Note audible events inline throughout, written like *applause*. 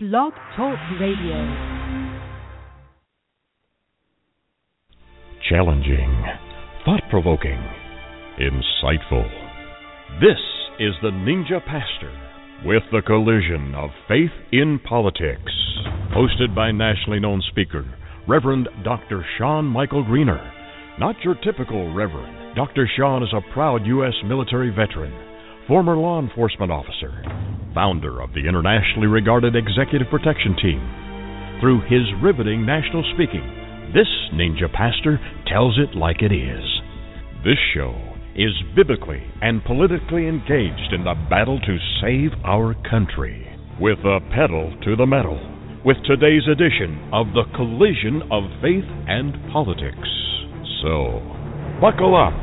Blog Talk Radio. Challenging, thought provoking, insightful. This is the Ninja Pastor with the collision of faith in politics. Hosted by nationally known speaker, Reverend Dr. Sean Michael Greener. Not your typical Reverend. Dr. Sean is a proud U.S. military veteran, former law enforcement officer, founder of the internationally regarded Executive Protection Team. Through his riveting national speaking, this Ninja Pastor tells it like it is. This show is biblically and politically engaged in the battle to save our country, with a pedal to the metal, with today's edition of the collision of faith and politics. So, buckle up.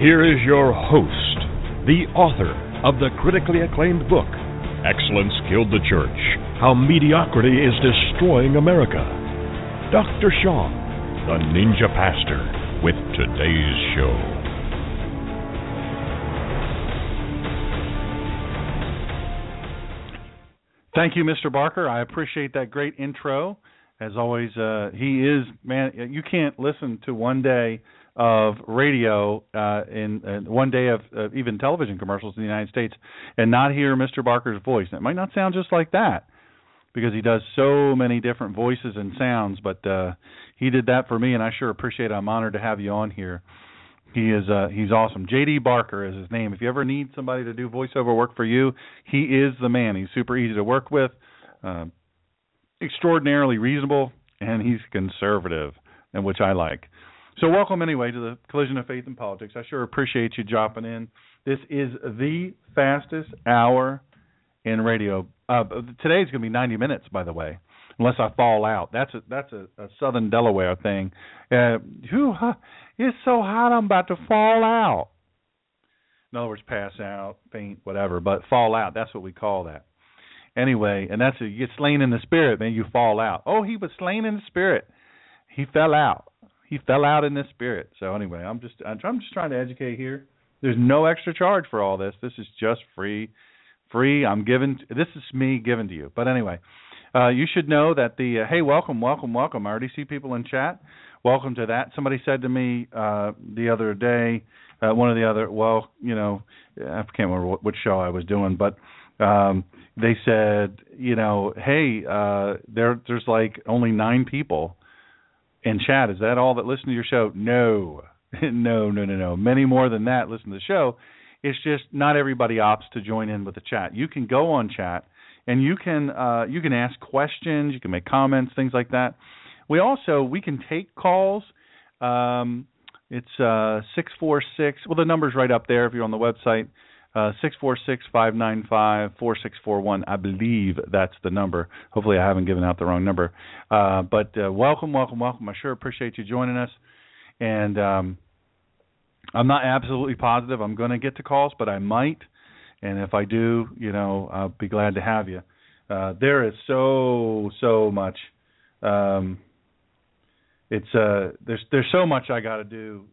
Here is your host, the author of the critically acclaimed book, Excellence Killed the Church How Mediocrity is Destroying America. Dr. Sean, the Ninja Pastor, with today's show. Thank you, Mr. Barker. I appreciate that great intro. As always, uh, he is man. You can't listen to one day of radio uh, in uh, one day of even television commercials in the United States and not hear Mr. Barker's voice. And it might not sound just like that because he does so many different voices and sounds, but uh, he did that for me, and I sure appreciate it. I'm honored to have you on here. He is uh, he's awesome. JD Barker is his name. If you ever need somebody to do voiceover work for you, he is the man. He's super easy to work with, uh, extraordinarily reasonable, and he's conservative, and which I like. So welcome anyway to the collision of faith and politics. I sure appreciate you dropping in. This is the fastest hour in radio. Uh, today's going to be 90 minutes, by the way, unless I fall out. That's a that's a, a Southern Delaware thing. Uh, whew, it's so hot, I'm about to fall out. In other words, pass out, faint, whatever. But fall out, that's what we call that. Anyway, and that's a, you get slain in the spirit, man. You fall out. Oh, he was slain in the spirit. He fell out he fell out in the spirit. So anyway, I'm just I'm just trying to educate here. There's no extra charge for all this. This is just free, free. I'm giving. This is me giving to you. But anyway, uh, you should know that the uh, hey, welcome, welcome, welcome. I already see people in chat. Welcome to that. Somebody said to me uh, the other day, uh, one of the other. Well, you know, I can't remember what, which show I was doing, but um, they said, you know, hey, uh, there there's like only nine people in chat. Is that all that listen to your show? No, *laughs* no, no, no, no. Many more than that listen to the show. It's just not everybody opts to join in with the chat. You can go on chat and you can uh, you can ask questions, you can make comments, things like that. We also we can take calls. Um, it's uh, six four six. Well, the number's right up there if you're on the website. Uh, six four six five nine five four six four one. I believe that's the number. Hopefully, I haven't given out the wrong number. Uh, but uh, welcome, welcome, welcome. I sure appreciate you joining us. And um, I'm not absolutely positive I'm going to get to calls, but I might. And if I do, you know, I'll be glad to have you. Uh, there is so so much. Um, it's uh, there's there's so much I got to do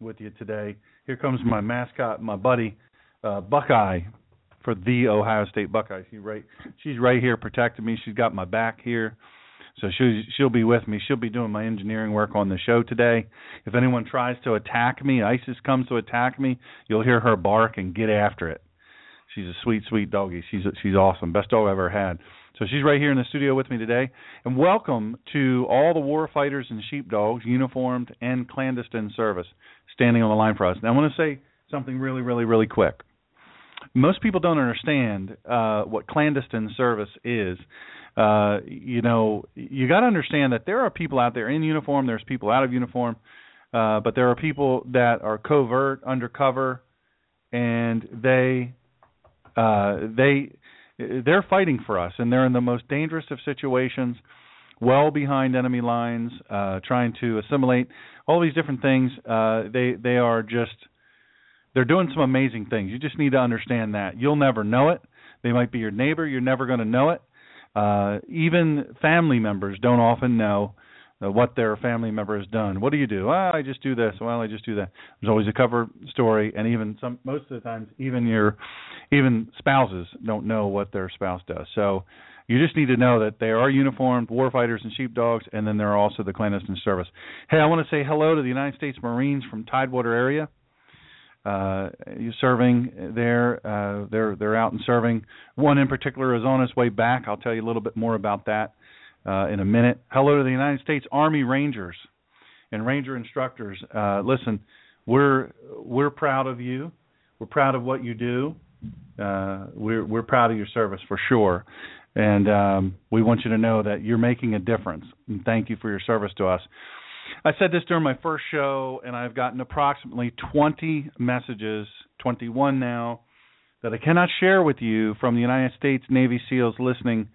with you today. Here comes my mascot, my buddy uh, Buckeye for the Ohio State Buckeyes. She right, she's right here protecting me. She's got my back here, so she'll she'll be with me. She'll be doing my engineering work on the show today. If anyone tries to attack me, ISIS comes to attack me, you'll hear her bark and get after it. She's a sweet, sweet doggy. She's she's awesome. Best dog I've ever had. So she's right here in the studio with me today. And welcome to all the war fighters and sheepdogs, uniformed and clandestine service, standing on the line for us. Now I want to say something really, really, really quick most people don't understand uh, what clandestine service is. Uh, you know, you got to understand that there are people out there in uniform. There's people out of uniform, uh, but there are people that are covert, undercover, and they uh, they they're fighting for us, and they're in the most dangerous of situations, well behind enemy lines, uh, trying to assimilate all these different things. Uh, they they are just they're doing some amazing things. You just need to understand that. You'll never know it. They might be your neighbor. You're never going to know it. Uh, even family members don't often know uh, what their family member has done. What do you do? I just do this. Well, I just do that. There's always a cover story, and even some most of the times, even your even spouses don't know what their spouse does. So You just need to know that they are uniformed warfighters and sheepdogs, and then there are also the clandestine service. Hey, I want to say hello to the United States Marines from Tidewater area. Uh, serving there? Uh, they're they're out and serving. One in particular is on his way back. I'll tell you a little bit more about that uh, in a minute. Hello to the United States Army Rangers and Ranger instructors. Uh, listen, we're we're proud of you. We're proud of what you do. Uh, we're we're proud of your service for sure, and um, we want you to know that you're making a difference. And thank you for your service to us. I said this during my first show, and I've gotten approximately 20 messages, 21 now, that I cannot share with you from the United States Navy SEALs listening.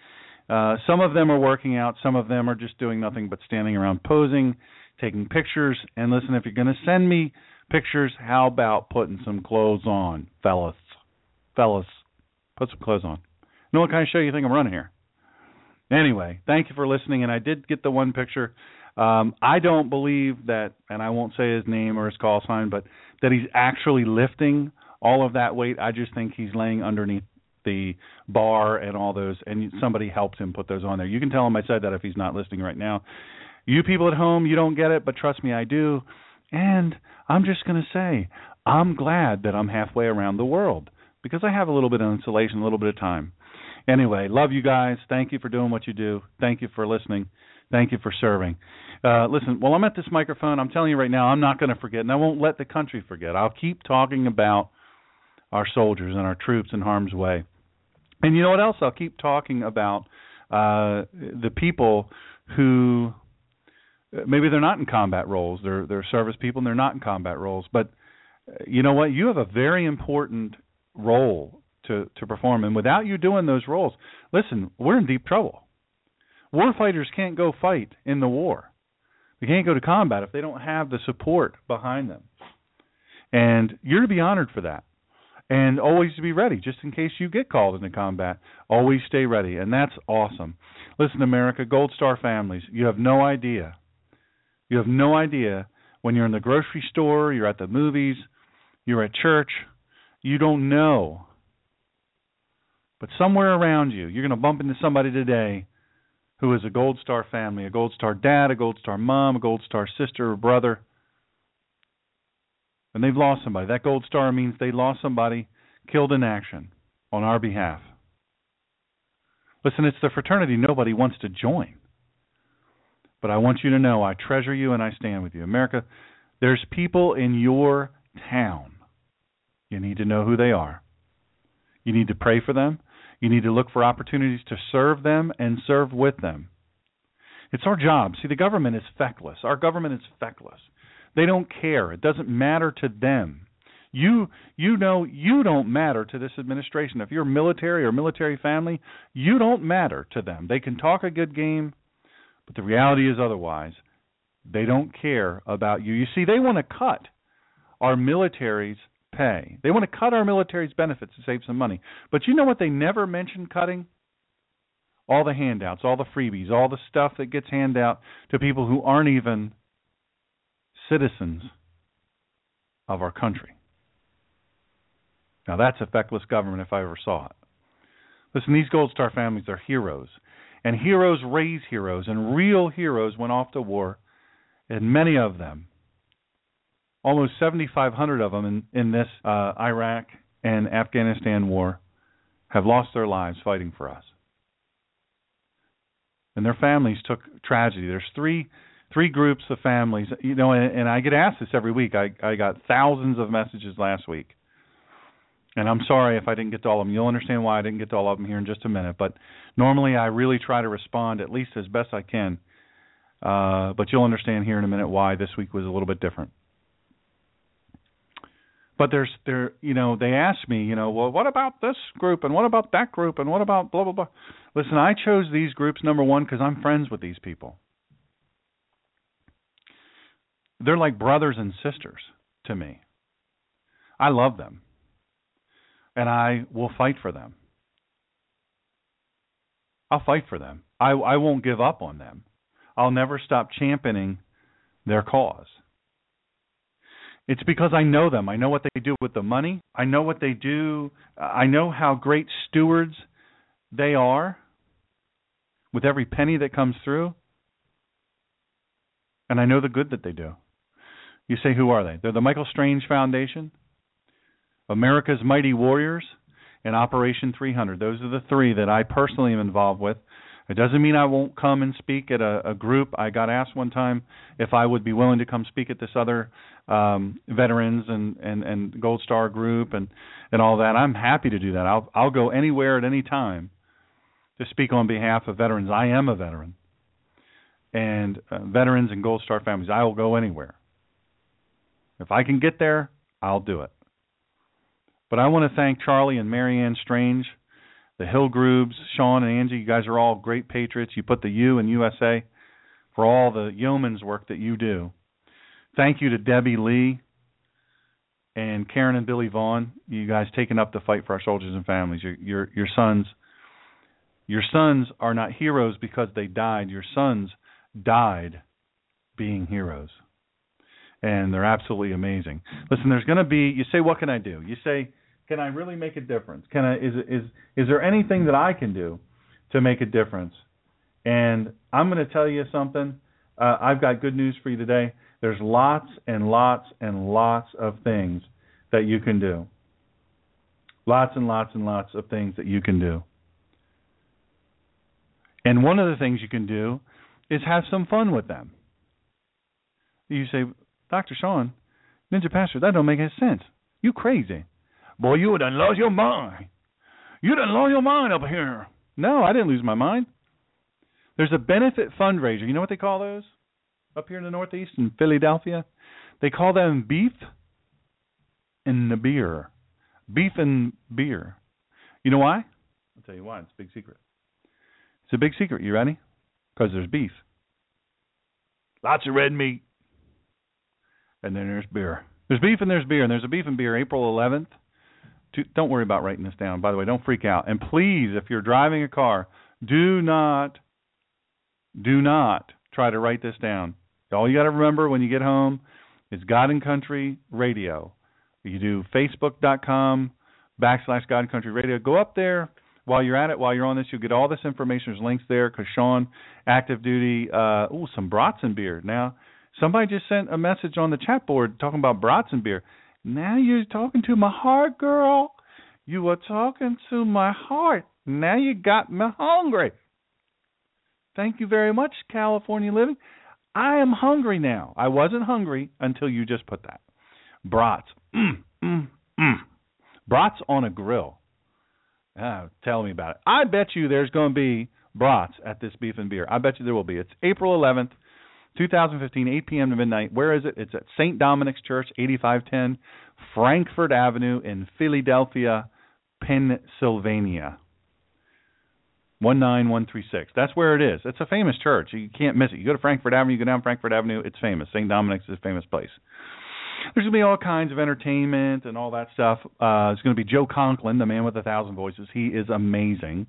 Uh, some of them are working out, some of them are just doing nothing but standing around posing, taking pictures. And listen, if you're going to send me pictures, how about putting some clothes on, fellas? Fellas, put some clothes on. You know what kind of show you think I'm running here? Anyway, thank you for listening. And I did get the one picture. Um, I don't believe that, and I won't say his name or his call sign, but that he's actually lifting all of that weight. I just think he's laying underneath the bar and all those, and somebody helped him put those on there. You can tell him I said that if he's not listening right now. You people at home, you don't get it, but trust me, I do. And I'm just going to say, I'm glad that I'm halfway around the world because I have a little bit of insulation, a little bit of time. Anyway, love you guys. Thank you for doing what you do. Thank you for listening. Thank you for serving. Uh, listen, while I'm at this microphone, I'm telling you right now, I'm not going to forget, and I won't let the country forget. I'll keep talking about our soldiers and our troops in harm's way. And you know what else? I'll keep talking about uh, the people who maybe they're not in combat roles. They're they're service people and they're not in combat roles. But uh, you know what? You have a very important role to to perform, and without you doing those roles, listen, we're in deep trouble. War fighters can't go fight in the war. They can't go to combat if they don't have the support behind them. And you're to be honored for that. And always to be ready, just in case you get called into combat. Always stay ready, and that's awesome. Listen, America, Gold Star families, you have no idea. You have no idea when you're in the grocery store, you're at the movies, you're at church, you don't know. But somewhere around you, you're going to bump into somebody today who is a Gold Star family, a Gold Star dad, a Gold Star mom, a Gold Star sister or brother. And they've lost somebody. That Gold Star means they lost somebody killed in action on our behalf. Listen, it's the fraternity nobody wants to join. But I want you to know I treasure you and I stand with you. America, there's people in your town. You need to know who they are. You need to pray for them. You need to look for opportunities to serve them and serve with them. It's our job. See, the government is feckless. Our government is feckless. They don't care. It doesn't matter to them. You you know you don't matter to this administration. If you're military or military family, you don't matter to them. They can talk a good game, but the reality is otherwise. They don't care about you. You see, they want to cut our military's pay. They want to cut our military's benefits to save some money. But you know what they never mention cutting? All the handouts, all the freebies, all the stuff that gets handed out to people who aren't even citizens of our country. Now that's a feckless government if I ever saw it. Listen, these Gold Star families are heroes. And heroes raise heroes, and real heroes went off to war, and many of them almost 7,500 of them in, in this uh, Iraq and Afghanistan war have lost their lives fighting for us. And their families took tragedy. There's three three groups of families, you know, and, and I get asked this every week. I I got thousands of messages last week. And I'm sorry if I didn't get to all of them. You'll understand why I didn't get to all of them here in just a minute. But normally I really try to respond at least as best I can. Uh, but you'll understand here in a minute why this week was a little bit different. But there's there you know they asked me you know well what about this group and what about that group and what about blah blah blah. Listen, I chose these groups number one because I'm friends with these people. They're like brothers and sisters to me. I love them, and I will fight for them. I'll fight for them. I I won't give up on them. I'll never stop championing their cause. It's because I know them. I know what they do with the money. I know what they do. I know how great stewards they are with every penny that comes through. And I know the good that they do. You say, who are they? They're the Michael Strange Foundation, America's Mighty Warriors, and Operation 300. Those are the three that I personally am involved with. It doesn't mean I won't come and speak at a, a group. I got asked one time if I would be willing to come speak at this other um, veterans and, and, and Gold Star group and, and all that. I'm happy to do that. I'll I'll go anywhere at any time to speak on behalf of veterans. I am a veteran, and uh, veterans and Gold Star families. I will go anywhere. If I can get there, I'll do it. But I want to thank Charlie and Marianne Strange the Hillgroobs, Sean and Angie, you guys are all great patriots. You put the U in USA for all the yeoman's work that you do. Thank you to Debbie Lee and Karen and Billy Vaughn. You guys taking up the fight for our soldiers and families. Your your your sons your sons are not heroes because they died. Your sons died being heroes. And they're absolutely amazing. Listen, there's going to be you say what can I do? You say can I really make a difference? Can I is is is there anything that I can do to make a difference? And I'm going to tell you something. Uh, I've got good news for you today. There's lots and lots and lots of things that you can do. Lots and lots and lots of things that you can do. And one of the things you can do is have some fun with them. You say, Dr. Sean, Ninja Pastor, that don't make any sense. You crazy. Boy, you done lost your mind. You done lost your mind up here. No, I didn't lose my mind. There's a benefit fundraiser. You know what they call those up here in the Northeast in Philadelphia? They call them beef and the beer. Beef and beer. You know why? I'll tell you why. It's a big secret. It's a big secret. You ready? Because there's beef. Lots of red meat. And then there's beer. There's beef and there's beer. And there's a beef and beer April 11th to, don't worry about writing this down. By the way, don't freak out. And please, if you're driving a car, do not, do not try to write this down. All you got to remember when you get home is God and Country Radio. You do Facebook.com backslash God and Country Radio. Go up there while you're at it. While you're on this, you'll get all this information. There's links there because Sean, active duty. Uh, ooh, some Bratzen beer. Now, somebody just sent a message on the chat board talking about Bratzen beer. Now you're talking to my heart, girl. You were talking to my heart. Now you got me hungry. Thank you very much, California Living. I am hungry now. I wasn't hungry until you just put that. Brats. *clears throat* Mm, mm, mm. Brats on a grill. Ah, tell me about it. I bet you there's going to be brats at this beef and beer. I bet you there will be. It's April 11th. 2015, 8 p.m. to midnight. Where is it? It's at St. Dominic's Church, 8510 Frankford Avenue in Philadelphia, Pennsylvania. 19136. That's where it is. It's a famous church. You can't miss it. You go to Frankford Avenue, you go down Frankford Avenue, it's famous. St. Dominic's is a famous place. There's going to be all kinds of entertainment and all that stuff. Uh, it's going to be Joe Conklin, the man with a thousand voices. He is amazing.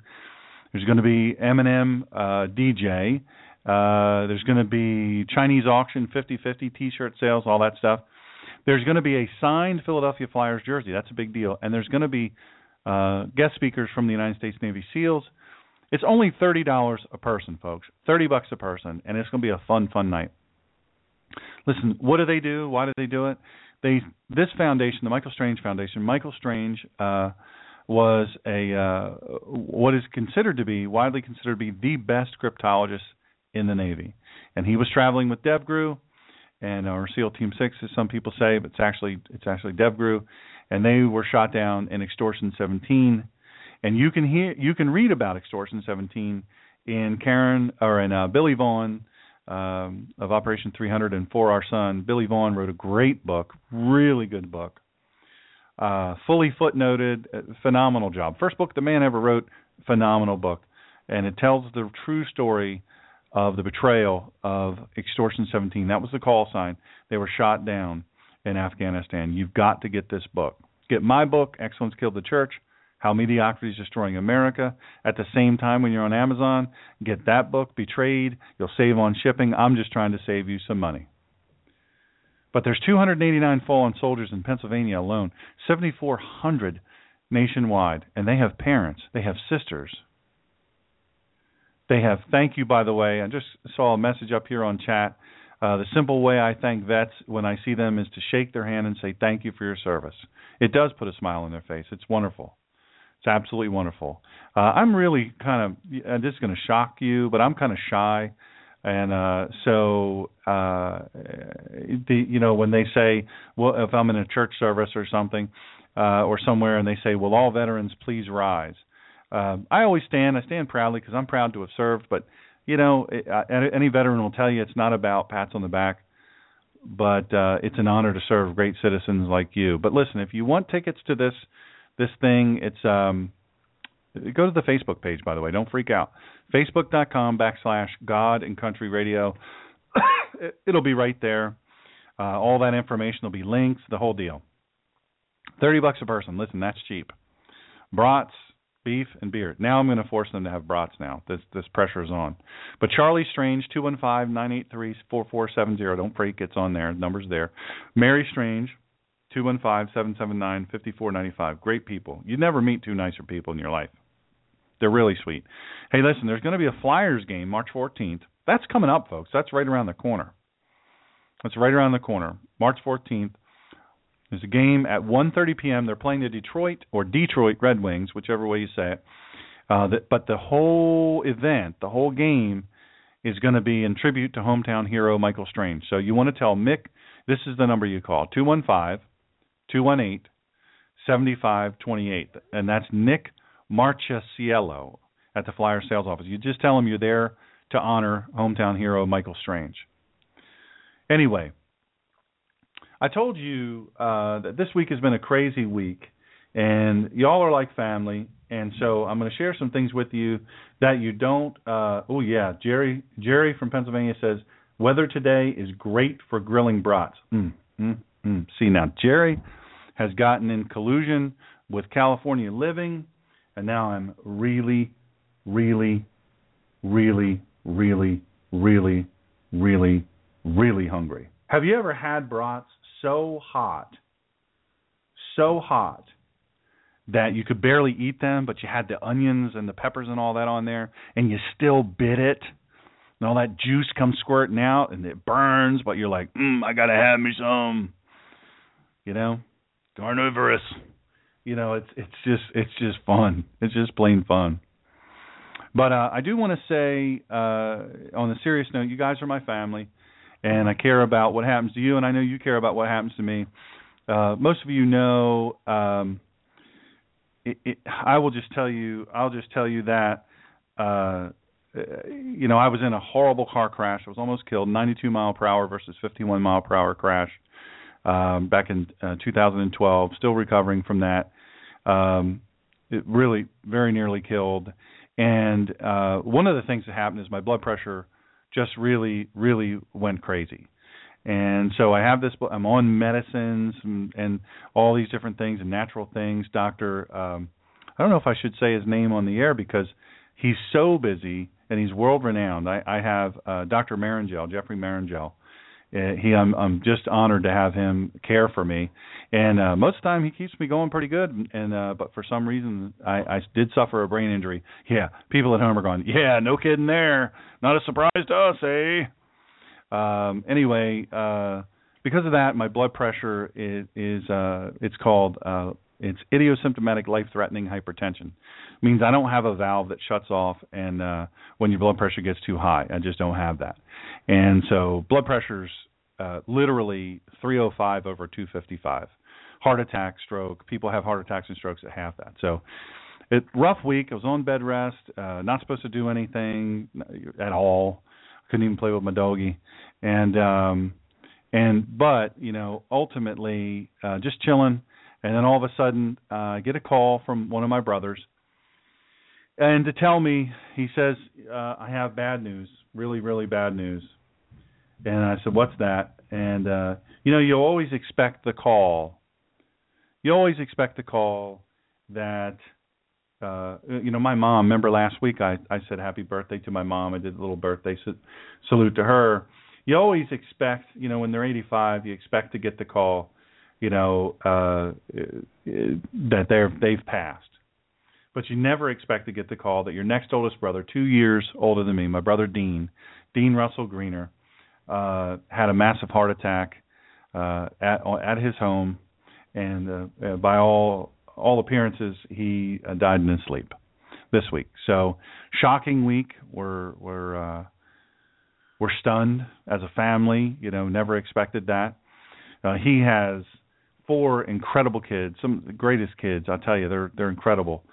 There's going to be Eminem uh, DJ. Uh, there's going to be Chinese auction, 50-50 T-shirt sales, all that stuff. There's going to be a signed Philadelphia Flyers jersey. That's a big deal. And there's going to be uh, guest speakers from the United States Navy SEALs. It's only thirty dollars a person, folks. Thirty bucks a person, and it's going to be a fun, fun night. Listen, what do they do? Why do they do it? They this foundation, the Michael Strange Foundation. Michael Strange uh, was a uh, what is considered to be widely considered to be the best cryptologist in the Navy. And he was traveling with DevGru and our SEAL Team Six, as some people say, but it's actually it's actually DevGru, and they were shot down in Extortion 17. And you can hear you can read about Extortion 17 in Karen or in uh, Billy Vaughn um, of Operation 300 and Our Son. Billy Vaughn wrote a great book, really good book, uh, fully footnoted, uh, phenomenal job. First book the man ever wrote, phenomenal book, and it tells the true story of the betrayal of Extortion 17. That was the call sign. They were shot down in Afghanistan. You've got to get this book. Get my book, Excellence Killed the Church How Mediocrity is Destroying America. At the same time, when you're on Amazon, get that book, Betrayed. You'll save on shipping. I'm just trying to save you some money. But there's 289 fallen soldiers in Pennsylvania alone, 7,400 nationwide, and they have parents, they have sisters, They have thank you, by the way. I just saw a message up here on chat. Uh, the simple way I thank vets when I see them is to shake their hand and say thank you for your service. It does put a smile on their face. It's wonderful. It's absolutely wonderful. Uh, I'm really kind of. Uh, this is going to shock you, but I'm kind of shy, and uh, so uh, the you know when they say, well, if I'm in a church service or something, uh, or somewhere, and they say, "Will all veterans please rise?" Uh, I always stand. I stand proudly because I'm proud to have served. But you know, it, uh, any veteran will tell you it's not about pats on the back, but uh, it's an honor to serve great citizens like you. But listen, if you want tickets to this this thing, it's um, go to the Facebook page. By the way, don't freak out. Facebook.com backslash God and Country Radio. *coughs* it, will be right there. Uh, all that information will be links, the whole deal. Thirty bucks a person. Listen, that's cheap. Brats, beef, and beer. Now I'm going to force them to have brats. Now this this pressure is on. But Charlie Strange, two one five nine eight three four four seven zero. Don't freak, it's on there. Numbers there. Mary Strange, two one five seven seven nine fifty four ninety five. Great people. You never meet two nicer people in your life. They're really sweet. Hey, listen, there's going to be a Flyers game March 14th. That's coming up, folks. That's right around the corner. That's right around the corner. March 14th. There's a game at 1:30 p.m. They're playing the Detroit or Detroit Red Wings, whichever way you say it. Uh, the, but the whole event, the whole game, is going to be in tribute to hometown hero Michael Strange. So you want to tell Mick this is the number you call 215 218 7528, and that's Nick Marchesiello at the Flyer sales office. You just tell him you're there to honor hometown hero Michael Strange. Anyway, I told you uh, that this week has been a crazy week, and y'all are like family, and so I'm going to share some things with you that you don't. Uh, oh yeah, Jerry Jerry from Pennsylvania says weather today is great for grilling brats. Mm, mm, mm. See now, Jerry has gotten in collusion with California Living, and now I'm really, really, really, really, really, really, really hungry. Have you ever had brats so hot, so hot that you could barely eat them, but you had the onions and the peppers and all that on there, and you still bit it, and all that juice comes squirting out, and it burns, but you're like, mm, I gotta have me some, you know, carnivorous. You know, it's it's just it's just fun. It's just plain fun. But uh, I do want to say, uh, on a serious note, you guys are my family and I care about what happens to you, and I know you care about what happens to me. Uh, most of you know. Um, it, it, I will just tell you. I'll just tell you that. Uh, you know, I was in a horrible car crash. I was almost killed. 92 mile per hour versus 51 mile per hour crash um, back in uh, 2012. Still recovering from that. Um, it really very nearly killed. And uh, one of the things that happened is my blood pressure just really, really went crazy. And so I have this. I'm on medicines and, and all these different things and natural things. Doctor, um, I don't know if I should say his name on the air because he's so busy and he's world renowned. I, I have uh, Dr. Marangel, Jeffrey Marangel, uh, he I'm I'm just honored to have him care for me, and uh, most of the time he keeps me going pretty good. And uh, but for some reason I, I did suffer a brain injury. Yeah, people at home are going, yeah, no kidding there. Not a surprise to us, eh? Um, anyway, uh, because of that, my blood pressure is, is uh, it's called uh, it's idiosymptomatic life-threatening hypertension. Means I don't have a valve that shuts off, and uh, when your blood pressure gets too high, I just don't have that. And so blood pressure's uh, literally 305 over 255. Heart attack, stroke. People have heart attacks and strokes at half that. So, it rough week. I was on bed rest, uh, not supposed to do anything at all. Couldn't even play with my doggy, and um, and but you know ultimately uh, just chilling. And then all of a sudden, uh, I get a call from one of my brothers, and to tell me, he says, uh, "I have bad news, really, really bad news." And I said, "What's that?" And uh, you know, you always expect the call. You always expect the call that uh you know my mom remember last week i i said happy birthday to my mom i did a little birthday salute to her you always expect you know when they're 85 you expect to get the call you know uh that they're they've passed but you never expect to get the call that your next oldest brother, two years older than me, my brother Dean, Dean Russell Greener, uh, had a massive heart attack uh, at at his home, and uh, uh, by all all appearances, he uh, died in his sleep this week. So shocking week. We're we're uh, we're stunned as a family. You know, never expected that. Uh, he has four incredible kids, some of the greatest kids. I'll tell you, they're they're incredible.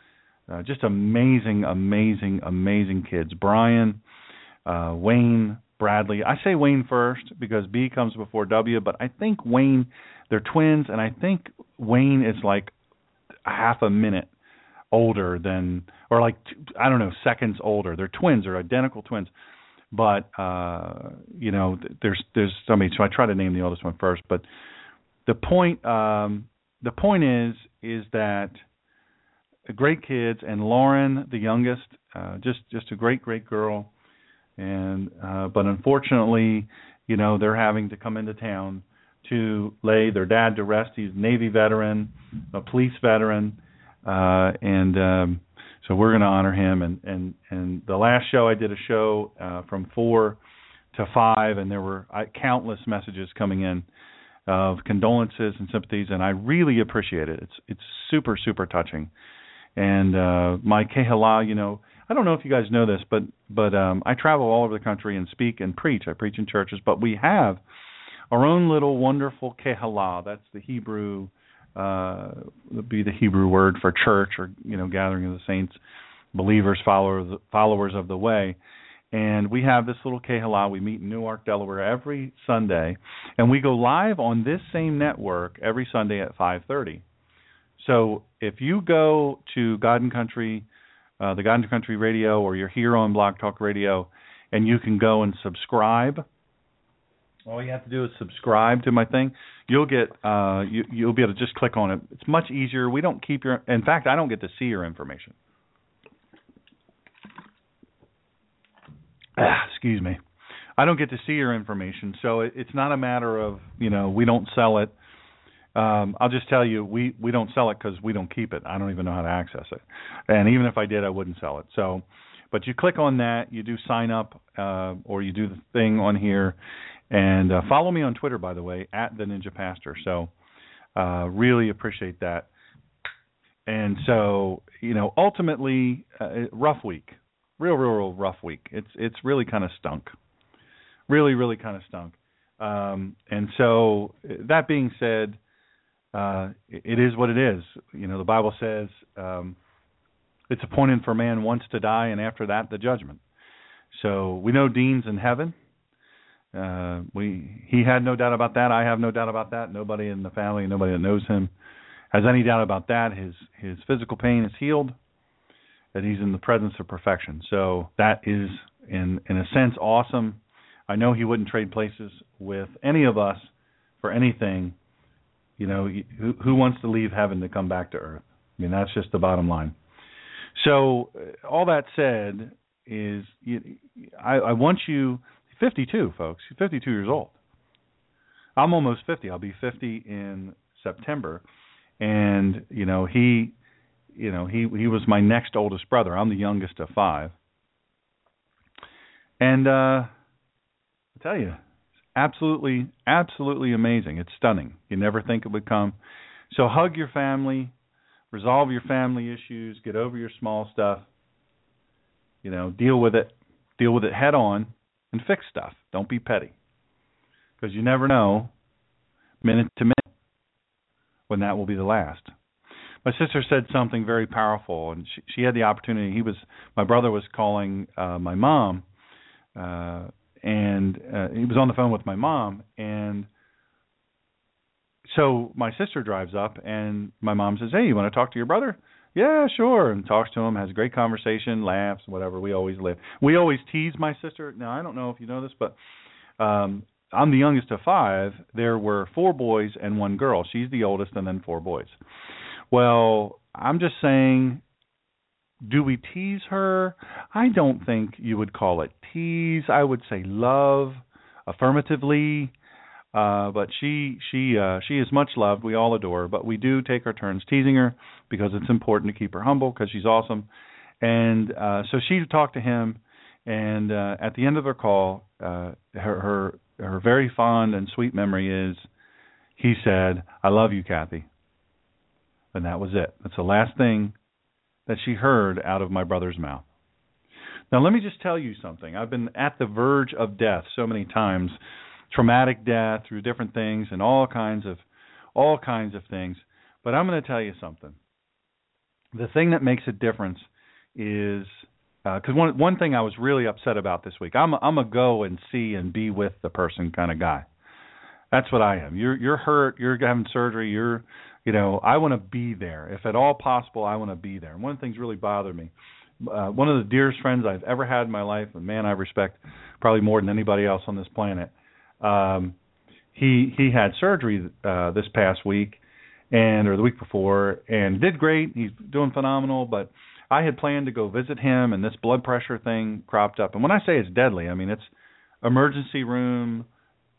Uh, just amazing, amazing, amazing kids. Brian, uh, Wayne, Bradley. I say Wayne first because B comes before W, but I think Wayne, they're twins, and I think Wayne is like half a minute older than, or like I don't know, seconds older. They're twins. They're identical twins. But uh, you know, there's there's somebody. So I try to name the oldest one first. But the point um, the point is is that great kids and Lauren, the youngest, uh, just just a great great girl, and uh, but unfortunately, you know they're having to come into town to lay their dad to rest. He's a Navy veteran, a police veteran, uh, and um, so we're going to honor him. And and and the last show I did a show uh, from four to five, and there were uh, countless messages coming in of condolences and sympathies, and I really appreciate it. It's it's super super touching. And uh, my kehala, you know, I don't know if you guys know this, but but um, I travel all over the country and speak and preach. I preach in churches, but we have our own little wonderful kehala. That's the Hebrew, uh, be the Hebrew word for church or you know gathering of the saints, believers, followers followers of the way. And we have this little kehala. We meet in Newark, Delaware every Sunday, and we go live on this same network every Sunday at 5:30. So if you go to God and Country, uh, the God and Country Radio, or you're here on Blog Talk Radio, and you can go and subscribe. All you have to do is subscribe to my thing. You'll get uh, you, you'll be able to just click on it. It's much easier. We don't keep your. In fact, I don't get to see your information. Ah, excuse me. I don't get to see your information, so it, it's not a matter of you know we don't sell it um, I'll just tell you, we we don't sell it because we don't keep it. I don't even know how to access it, and even if I did, I wouldn't sell it. So, but you click on that, you do sign up, uh, or you do the thing on here, and uh, follow me on Twitter, by the way, at the Ninja Pastor. So, uh, really appreciate that. And so, you know, ultimately, uh, rough week, real, real, real rough week. It's it's really kind of stunk, really, really kind of stunk. Um, and so, that being said uh, it is what it is. You know, the Bible says um, it's appointed for man once to die, and after that, the judgment. So we know Dean's in heaven. Uh, we he had no doubt about that. I have no doubt about that. Nobody in the family, nobody that knows him, has any doubt about that. His his physical pain is healed, that he's in the presence of perfection. So that is, in in a sense, awesome. I know he wouldn't trade places with any of us for anything you know, who, who wants to leave heaven to come back to earth? I mean, that's just the bottom line. So, uh, all that said, is you, I, I want you 52, folks. 52 years old. I'm almost 50. I'll be 50 in September, and you know he, you know he he was my next oldest brother. I'm the youngest of five, and uh, I tell you, absolutely, absolutely amazing. It's stunning. You never think it would come. So hug your family, resolve your family issues, get over your small stuff. You know, deal with it, deal with it head on, and fix stuff. Don't be petty, because you never know, minute to minute, when that will be the last. My sister said something very powerful, and she, she had the opportunity. He was my brother was calling uh, my mom. Uh, and uh, he was on the phone with my mom and so my sister drives up and my mom says hey you want to talk to your brother? Yeah sure and talks to him has a great conversation laughs whatever. We always live. We always tease my sister. Now i don't know if you know this but um i'm the youngest of five. There were four boys and one girl. She's the oldest and then four boys. Well i'm just saying do we tease her? I don't think you would call it tease. I would say love affirmatively. Uh, but she she uh, she is much loved. We all adore her, but we do take our turns teasing her because it's important to keep her humble because she's awesome. And uh, so she talked to him, and uh, at the end of her call, uh, her her her very fond and sweet memory is he said, "I love you, Kathy." And that was it. That's the last thing that she heard out of my brother's mouth. Now, let me just tell you something. I've been at the verge of death so many times, traumatic death through different things and all kinds of all kinds of things. But I'm going to tell you something. The thing that makes a difference is because uh, one one thing I was really upset about this week. I'm a, I'm a go and see and be with the person kind of guy. That's what I am. You're you're hurt. You're having surgery. You're you know I want to be there if at all possible. I want to be there. And one of the things really bothered me uh, one of the dearest friends I've ever had in my life, a man, I respect probably more than anybody else on this planet. Um, he he had surgery uh, this past week, and or the week before, and did great. He's doing phenomenal. But I had planned to go visit him, and this blood pressure thing cropped up. And when I say it's deadly, I mean it's emergency room,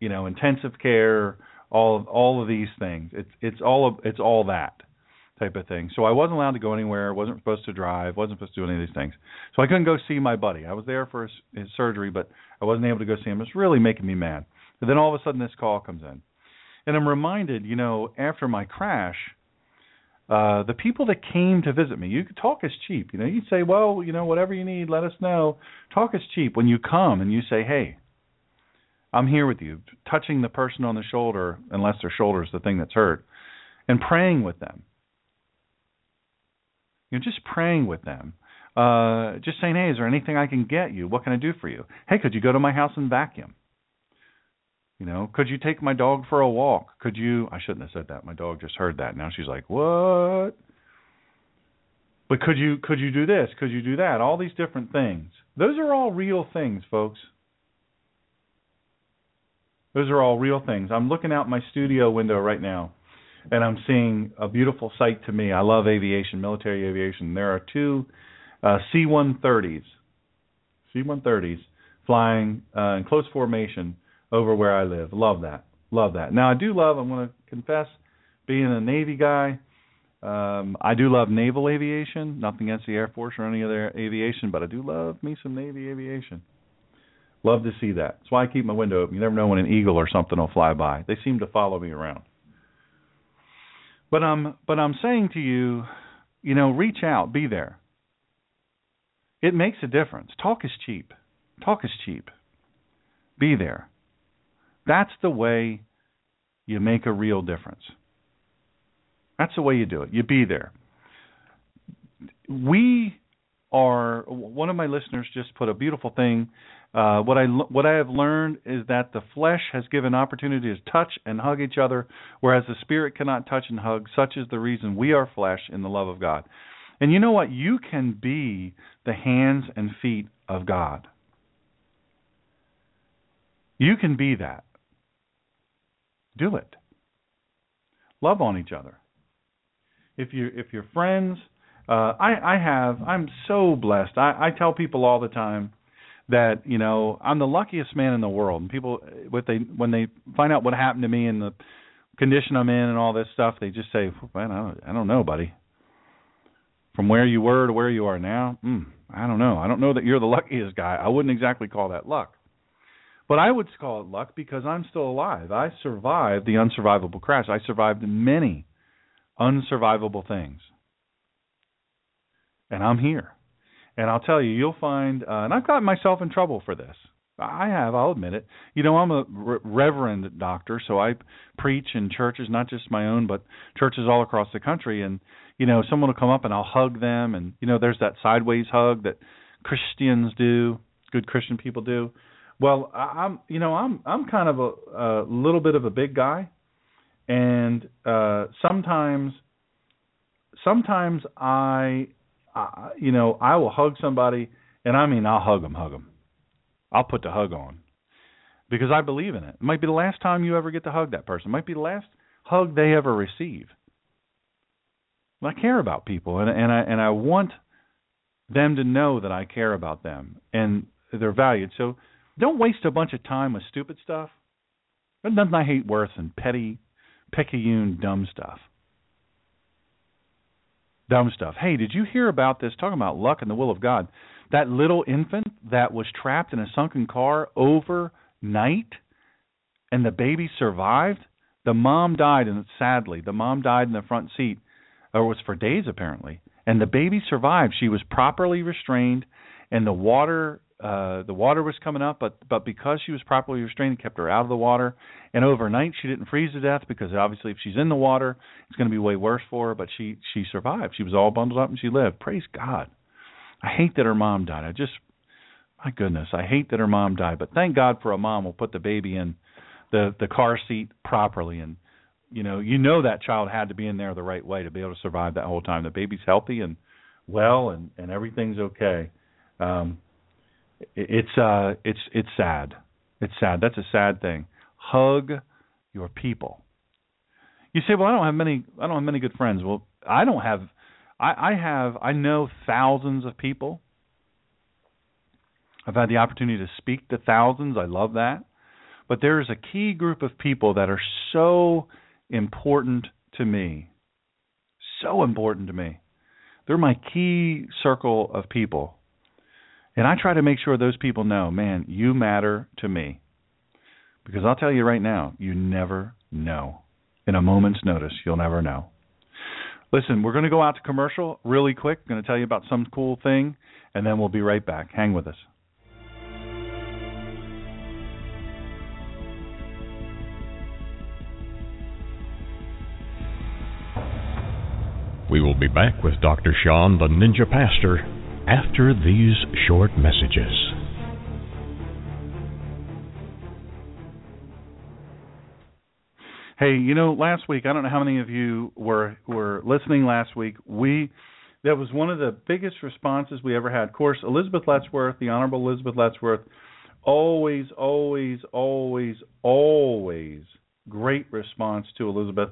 you know, intensive care, all of, all of these things. It's it's all of, it's all that type of thing. So I wasn't allowed to go anywhere, wasn't supposed to drive, wasn't supposed to do any of these things. So I couldn't go see my buddy. I was there for his, his surgery, but I wasn't able to go see him. It's really making me mad. And then all of a sudden this call comes in. And I'm reminded, you know, after my crash, uh the people that came to visit me, you could talk is cheap. You know, you'd say, Well, you know, whatever you need, let us know. Talk is cheap. When you come and you say, Hey, I'm here with you, touching the person on the shoulder, unless their shoulder is the thing that's hurt, and praying with them you know, just praying with them. Uh, just saying, hey, is there anything I can get you? What can I do for you? Hey, could you go to my house and vacuum? You know, could you take my dog for a walk? Could you? I shouldn't have said that. My dog just heard that. Now she's like, what? But could you could you do this? Could you do that? All these different things. Those are all real things, folks. Those are all real things. I'm looking out my studio window right now and I'm seeing a beautiful sight to me. I love aviation, military aviation. There are two uh, C-130s, C-130s flying uh, in close formation over where I live. Love that. Love that. Now I do love. I'm going to confess, being a Navy guy. Um, I do love naval aviation. Nothing against the Air Force or any other aviation, but I do love me some Navy aviation. Love to see that. That's why I keep my window open. You never know when an eagle or something will fly by. They seem to follow me around. But I'm but I'm saying to you, you know, reach out, be there. It makes a difference. Talk is cheap. Talk is cheap. Be there. That's the way you make a real difference. That's the way you do it. You be there. We are one of my listeners just put a beautiful thing uh, what I what I have learned is that the flesh has given opportunity to touch and hug each other, whereas the spirit cannot touch and hug. Such is the reason we are flesh in the love of God. And you know what? You can be the hands and feet of God. You can be that. Do it. Love on each other. If you if you're friends, uh, I I have I'm so blessed. I, I tell people all the time that you know I'm the luckiest man in the world. And people, what they when they find out what happened to me and the condition I'm in and all this stuff, they just say, "Man, I don't, I don't know, buddy. From where you were to where you are now, mm, I don't know. I don't know that you're the luckiest guy. I wouldn't exactly call that luck." But I would call it luck because I'm still alive. I survived the unsurvivable crash. I survived many unsurvivable things. And I'm here. And I'll tell you, you'll find, uh, and I've gotten myself in trouble for this. I have, I'll admit it. You know, I'm a re- reverend doctor, so I preach in churches, not just my own, but churches all across the country. And you know, someone will come up and I'll hug them, and you know, there's that sideways hug that Christians do, good Christian people do. Well, I'm, you know, I'm I'm kind of a, a little bit of a big guy, and uh sometimes, sometimes I uh, you know, I will hug somebody, and I mean, I'll hug them, hug them. I'll put the hug on because I believe in it. It might be the last time you ever get to hug that person. It might be the last hug they ever receive. I care about people, and and I and I want them to know that I care about them and they're valued. So don't waste a bunch of time with stupid stuff. But nothing I hate worse than petty, picayune, dumb stuff. Dumb stuff. Hey, did you hear about this? Talking about luck and the will of God. That little infant that was trapped in a sunken car overnight and the baby survived. The mom died, and sadly, the mom died in the front seat, or it was for days apparently. And the baby survived. She was properly restrained, and the water uh the water was coming up but but because she was properly restrained it kept her out of the water. And overnight she didn't freeze to death because obviously if she's in the water it's going to be way worse for her but she she survived. She was all bundled up and she lived. Praise god. I hate that her mom died. I just my goodness i hate that her mom died but thank god for a mom who put the baby in the the car seat properly. And you know you know that child had to be in there the right way to be able to survive that whole time. The baby's healthy and well and and everything's okay. Um it's uh it's it's sad. It's sad. That's a sad thing. Hug your people. You say well i don't have many i don't have many good friends. Well i don't have i i have i know thousands of people. I've had the opportunity to speak to thousands. I love that. But there is a key group of people that are so important to me. So important to me. They're my key circle of people and I try to make sure those people know, man, you matter to me. Because I'll tell you right now, you never know. In a moment's notice, you'll never know. Listen, we're going to go out to commercial really quick. I'm going to tell you about some cool thing, and then we'll be right back. Hang with us. We will be back with Dr. Sean, the Ninja Pastor, after these short messages. Hey, you know, last week I don't know how many of you were were listening last week. We that was one of the biggest responses we ever had. Of course, Elizabeth Letchworth, the Honorable Elizabeth Letchworth, always, always, always, always great response to Elizabeth.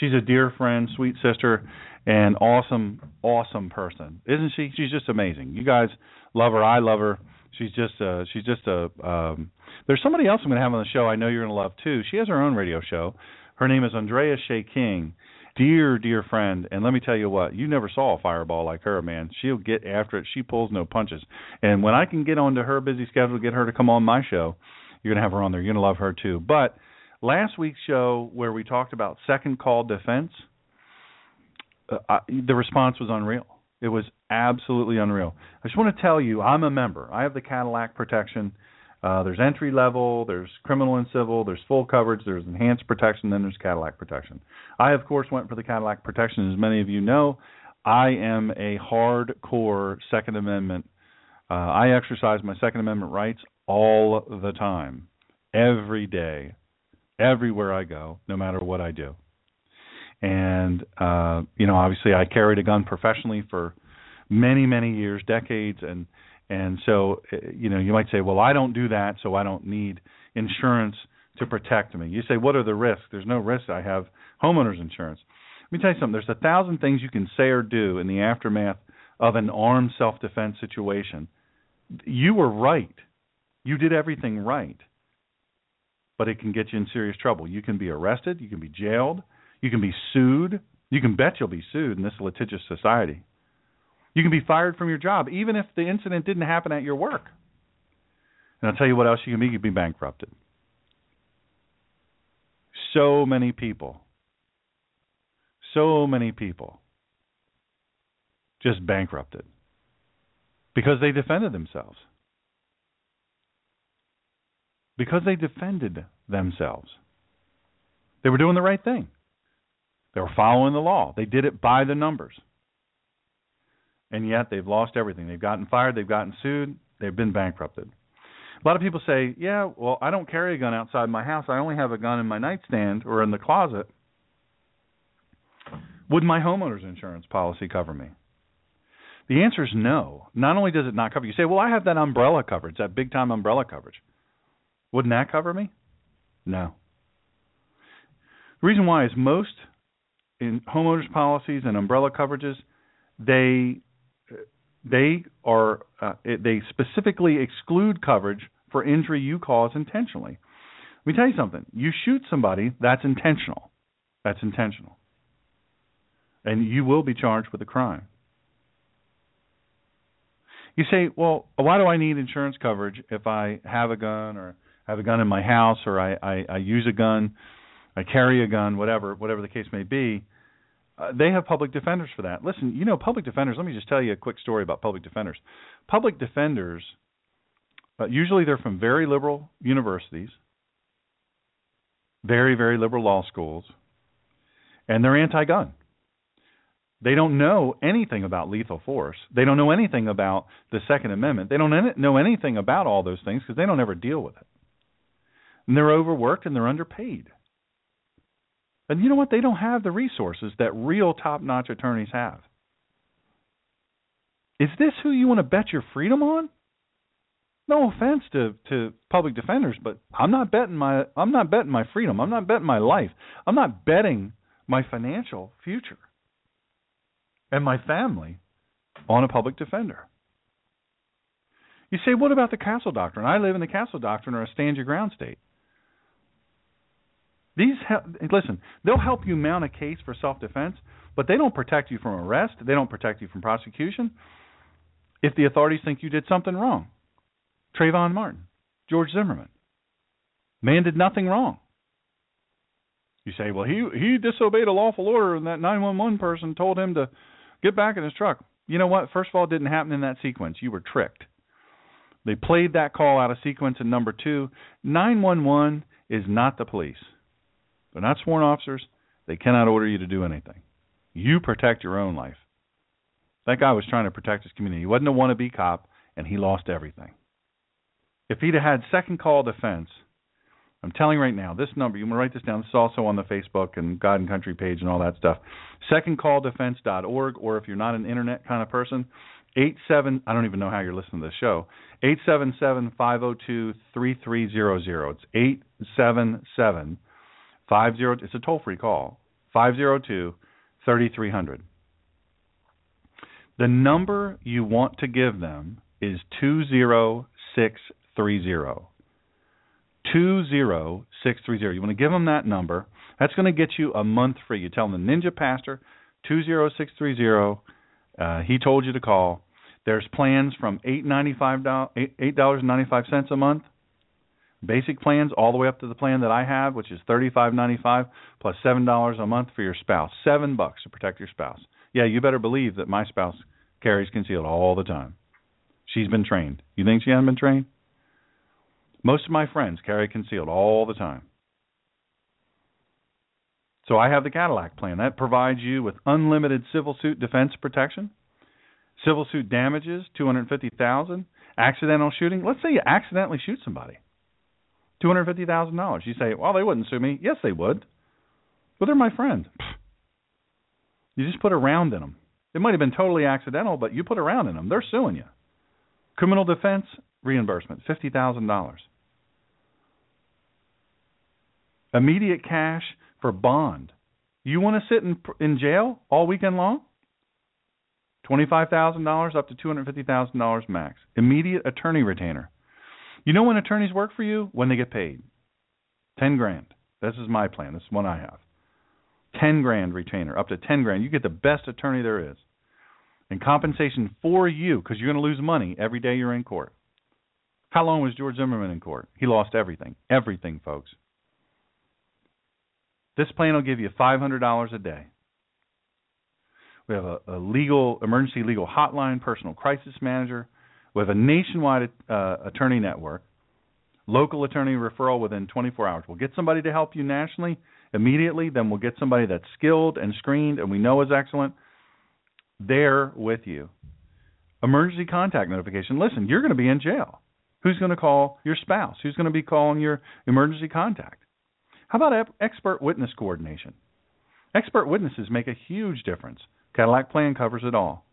She's a dear friend, sweet sister, and awesome, awesome person, isn't she? She's just amazing. You guys love her. I love her. She's just uh she's just a um there's somebody else I'm going to have on the show I know you're going to love too. She has her own radio show. Her name is Andrea Shea King. Dear, dear friend, and let me tell you what, you never saw a fireball like her, man. She'll get after it. She pulls no punches. And when I can get onto her busy schedule get her to come on my show, you're gonna have her on there. You're gonna love her too. But last week's show where we talked about second call defense, uh, I, the response was unreal. It was absolutely unreal. I just want to tell you, I'm a member. I have the Cadillac protection. Uh, there's entry level, there's criminal and civil, there's full coverage, there's enhanced protection, then there's Cadillac protection. I, of course, went for the Cadillac protection. As many of you know, I am a hardcore Second Amendment. Uh, I exercise my Second Amendment rights all the time, every day, everywhere I go, no matter what I do and uh you know obviously I carried a gun professionally for many many years decades. And and so uh, you know you might say well I don't do that so I don't need insurance to protect me. You say what are the risks? There's no risk. I have homeowners insurance. Let me tell you something. There's a thousand things you can say or do in the aftermath of an armed self defense situation. You were right. You did everything right. But it can get you in serious trouble. You can be arrested. You can be jailed you can be sued. You can bet you'll be sued in this litigious society. You can be fired from your job, even if the incident didn't happen at your work. And I'll tell you what else you can be. You can be bankrupted. So many people, so many people just bankrupted because they defended themselves. Because they defended themselves. They were doing the right thing. They were following the law. They did it by the numbers. And yet they've lost everything. They've gotten fired, they've gotten sued, they've been bankrupted. A lot of people say, "Yeah, well, I don't carry a gun outside my house. I only have a gun in my nightstand or in the closet." Would my homeowner's insurance policy cover me? The answer is no. Not only does it not cover you, say, "Well, I have that umbrella coverage, that big time umbrella coverage." Wouldn't that cover me? No. The reason why is most in homeowners policies and umbrella coverages, they they are uh, they specifically exclude coverage for injury you cause intentionally. Let me tell you something. You shoot somebody, that's intentional. That's intentional. And you will be charged with a crime. You say, well, why do I need insurance coverage if I have a gun or have a gun in my house or I, I, I use a gun, I carry a gun, whatever, whatever the case may be? Uh, they have public defenders for that. Listen, you know, public defenders. Let me just tell you a quick story about public defenders. Public defenders, uh, usually they're from very liberal universities, very very liberal law schools, and they're anti-gun. They don't know anything about lethal force. They don't know anything about the Second Amendment. They don't know anything about all those things because they don't ever deal with it. And they're overworked and they're underpaid. And you know what? They don't have the resources that real top notch attorneys have. Is this who you want to bet your freedom on? No offense to, to public defenders, but I'm not betting my I'm not betting my freedom. I'm not betting my life. I'm not betting my financial future and my family on a public defender. You say, what about the castle doctrine? I live in the castle doctrine or a stand your ground state. These listen, they'll help you mount a case for self-defense, but they don't protect you from arrest. They don't protect you from prosecution. If the authorities think you did something wrong, Trayvon Martin, George Zimmerman, man did nothing wrong. You say, well, he he disobeyed a lawful order, and that 911 person told him to get back in his truck. You know what? First of all, it didn't happen in that sequence. You were tricked. They played that call out of sequence. And number two, 911 is not the police. They're not sworn officers. They cannot order you to do anything. You protect your own life. That guy was trying to protect his community. He wasn't a wannabe cop, and he lost everything. If he'd have had second call defense, I'm telling you right now, this number, you want to write this down. This is also on the Facebook and God and Country page and all that stuff. Secondcalldefense.org, or if you're not an internet kind of person, eight seven. I don't even know how you're listening to this show. Eight seven seven five zero two three three zero zero. It's eight seven seven five zero. It's a toll free call. Five zero two thirty three hundred. The number you want to give them is two zero six three zero. 20630. You want to give them that number. That's going to get you a month free. You tell them the Ninja Pastor 20630. Uh, he told you to call. There's plans from eight ninety five eight dollars and ninety five cents a month. Basic plans all the way up to the plan that I have, which is thirty five ninety five plus seven dollars a month for your spouse. Seven bucks to protect your spouse. Yeah, you better believe that my spouse carries concealed all the time. She's been trained. You think she hasn't been trained? Most of my friends carry concealed all the time. So I have the Cadillac plan. That provides you with unlimited civil suit defense protection, civil suit damages, 250,000, accidental shooting. Let's say you accidentally shoot somebody. $250,000. You say, "Well, they wouldn't sue me." Yes, they would. Well, they're my friend. You just put a round in them. It might have been totally accidental, but you put a round in them. They're suing you. Criminal defense reimbursement, $50,000. Immediate cash for bond. You want to sit in in jail all weekend long? Twenty-five thousand dollars up to two hundred fifty thousand dollars max. Immediate attorney retainer. You know when attorneys work for you? When they get paid. Ten grand. This is my plan. This is one I have. Ten grand retainer, up to ten grand. You get the best attorney there is. And compensation for you, because you're going to lose money every day you're in court. How long was George Zimmerman in court? He lost everything. Everything, folks. This plan will give you $500 a day. We have a, a legal emergency legal hotline, personal crisis manager. Have a nationwide uh, attorney network, local attorney referral within 24 hours. We'll get somebody to help you nationally immediately. Then we'll get somebody that's skilled and screened and we know is excellent there with you. Emergency contact notification. Listen, you're going to be in jail. Who's going to call your spouse? Who's going to be calling your emergency contact? How about expert witness coordination? Expert witnesses make a huge difference. Cadillac Plan covers it all.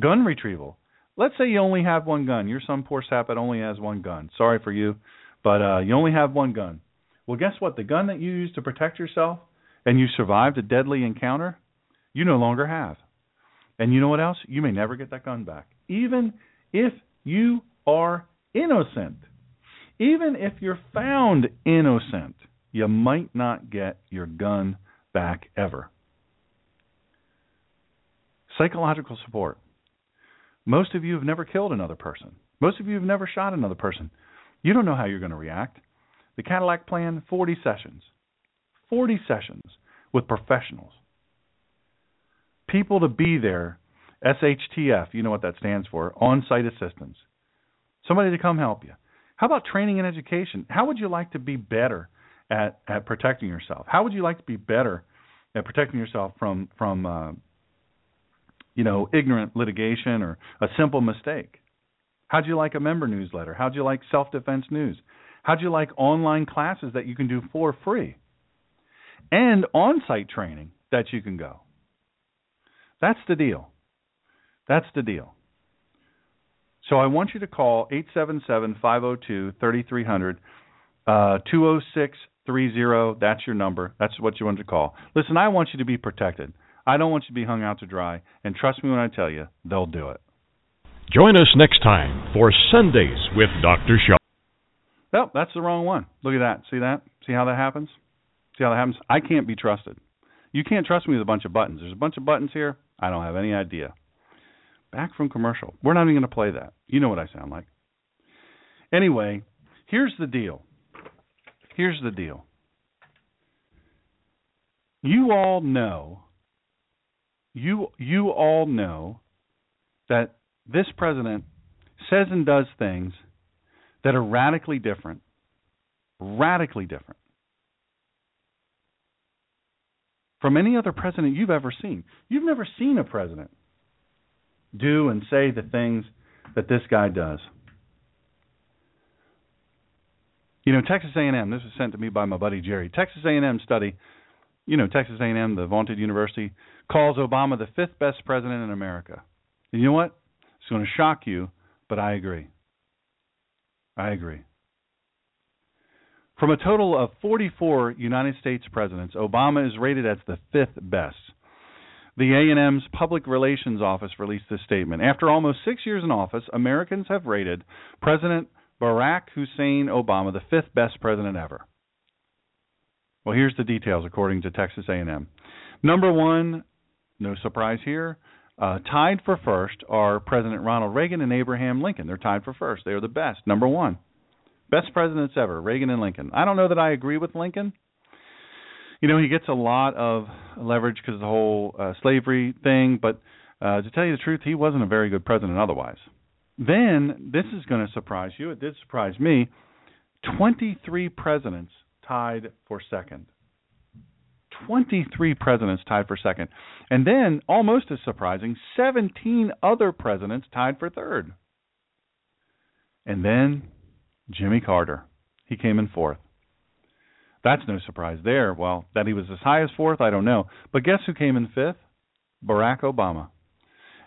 Gun retrieval. Let's say you only have one gun. You're some poor sap that only has one gun. Sorry for you, but uh, you only have one gun. Well, guess what? The gun that you used to protect yourself and you survived a deadly encounter, you no longer have. And you know what else? You may never get that gun back. Even if you are innocent. even if you're found innocent, you might not get your gun back ever. Psychological support. Most of you have never killed another person. Most of you have never shot another person. You don't know how you're going to react. The Cadillac plan 40 sessions. 40 sessions with professionals. People to be there. SHTF, you know what that stands for on site assistance. Somebody to come help you. How about training and education? How would you like to be better at, at protecting yourself? How would you like to be better at protecting yourself from from uh, you know ignorant litigation or a simple mistake? How'd you like a member newsletter? How'd you like self defense news? How'd you like online classes that you can do for free? And on site training that you can go. That's the deal. That's the deal. So I want you to call 877 502 3300, uh, 20630. That's your number. That's what you want to call. Listen, I want you to be protected. I don't want you to be hung out to dry. And trust me when I tell you, they'll do it. Join us next time for Sundays with Dr. Shaw. Well, that's the wrong one. Look at that. See that? See how that happens? See how that happens? I can't be trusted. You can't trust me with a bunch of buttons. There's a bunch of buttons here. I don't have any idea. Back from commercial. We're not even going to play that. You know what I sound like. Anyway, here's the deal. Here's the deal. You all know you you all know that this president says and does things that are radically different. Radically different from any other president you've ever seen. You've never seen a president do and say the things that this guy does. You know, Texas A&M. This was sent to me by my buddy Jerry. Texas A&M study. You know, Texas A&M, the vaunted university, calls Obama the fifth best president in America. And you know what? It's going to shock you, but I agree. I agree. From a total of 44 United States presidents, Obama is rated as the fifth best. The A&M's Public Relations Office released this statement. After almost 6 years in office, Americans have rated President Barack Hussein Obama the fifth best president ever. Well, here's the details according to Texas A&M. Number 1, no surprise here, uh, tied for first are President Ronald Reagan and Abraham Lincoln. They're tied for first. They are the best. Number one. Best presidents ever, Reagan and Lincoln. I don't know that I agree with Lincoln. You know, he gets a lot of leverage because of the whole uh, slavery thing, but uh, to tell you the truth, he wasn't a very good president otherwise. Then, this is going to surprise you. It did surprise me. 23 presidents tied for second. 23 presidents tied for second. And then, almost as surprising, 17 other presidents tied for third. And then Jimmy Carter. He came in fourth. That's no surprise there. Well, that he was as high as fourth, I don't know. But guess who came in fifth? Barack Obama.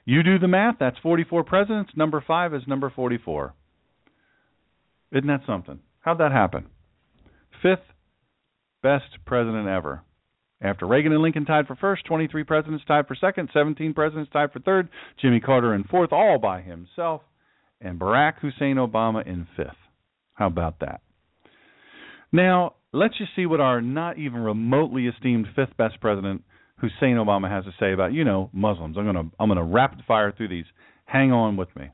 You do the math, that's 44 presidents. Number five is number 44. Isn't that something? How'd that happen? Fifth best president ever. After Reagan and Lincoln tied for first, 23 presidents tied for second, 17 presidents tied for third, Jimmy Carter in fourth, all by himself, and Barack Hussein Obama in fifth. How about that? Now, let's just see what our not even remotely esteemed fifth best president, Hussein Obama, has to say about, you know, Muslims. I'm going to I'm going to rapid fire through these. Hang on with me.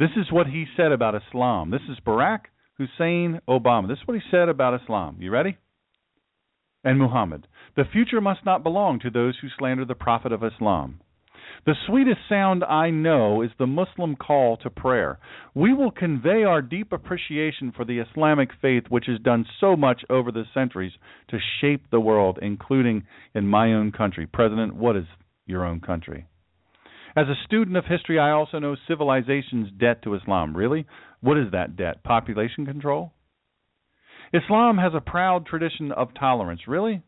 This is what he said about Islam. This is Barack Hussein Obama. This is what he said about Islam. You ready? and Muhammad. The future must not belong to those who slander the Prophet of Islam. The sweetest sound I know is the Muslim call to prayer. We will convey our deep appreciation for the Islamic faith, which has done so much over the centuries to shape the world, including in my own country. President, what is your own country? As a student of history, I also know civilization's debt to Islam. Really? What is that debt? Population control? Islam has a proud tradition of tolerance. Really?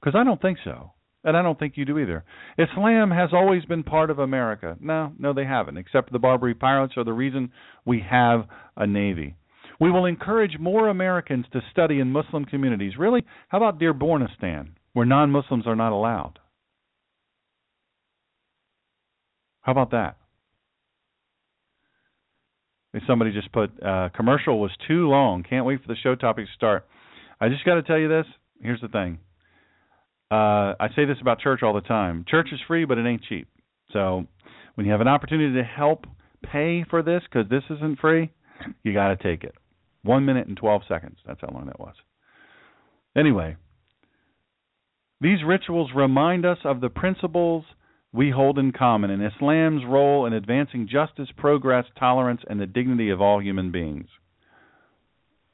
Because I don't think so. And I don't think you do either. Islam has always been part of America. No, no, they haven't, except the Barbary pirates are the reason we have a navy. We will encourage more Americans to study in Muslim communities. Really? How about Dearbornistan, where non Muslims are not allowed? How about that? Somebody just put uh, commercial was too long. Can't wait for the show topic to start. I just got to tell you this. Here's the thing. Uh, I say this about church all the time. Church is free, but it ain't cheap. So when you have an opportunity to help pay for this, because this isn't free, you got to take it. One minute and 12 seconds. That's how long that was. Anyway, these rituals remind us of the principles we hold in common in Islam's role in advancing justice, progress, tolerance, and the dignity of all human beings.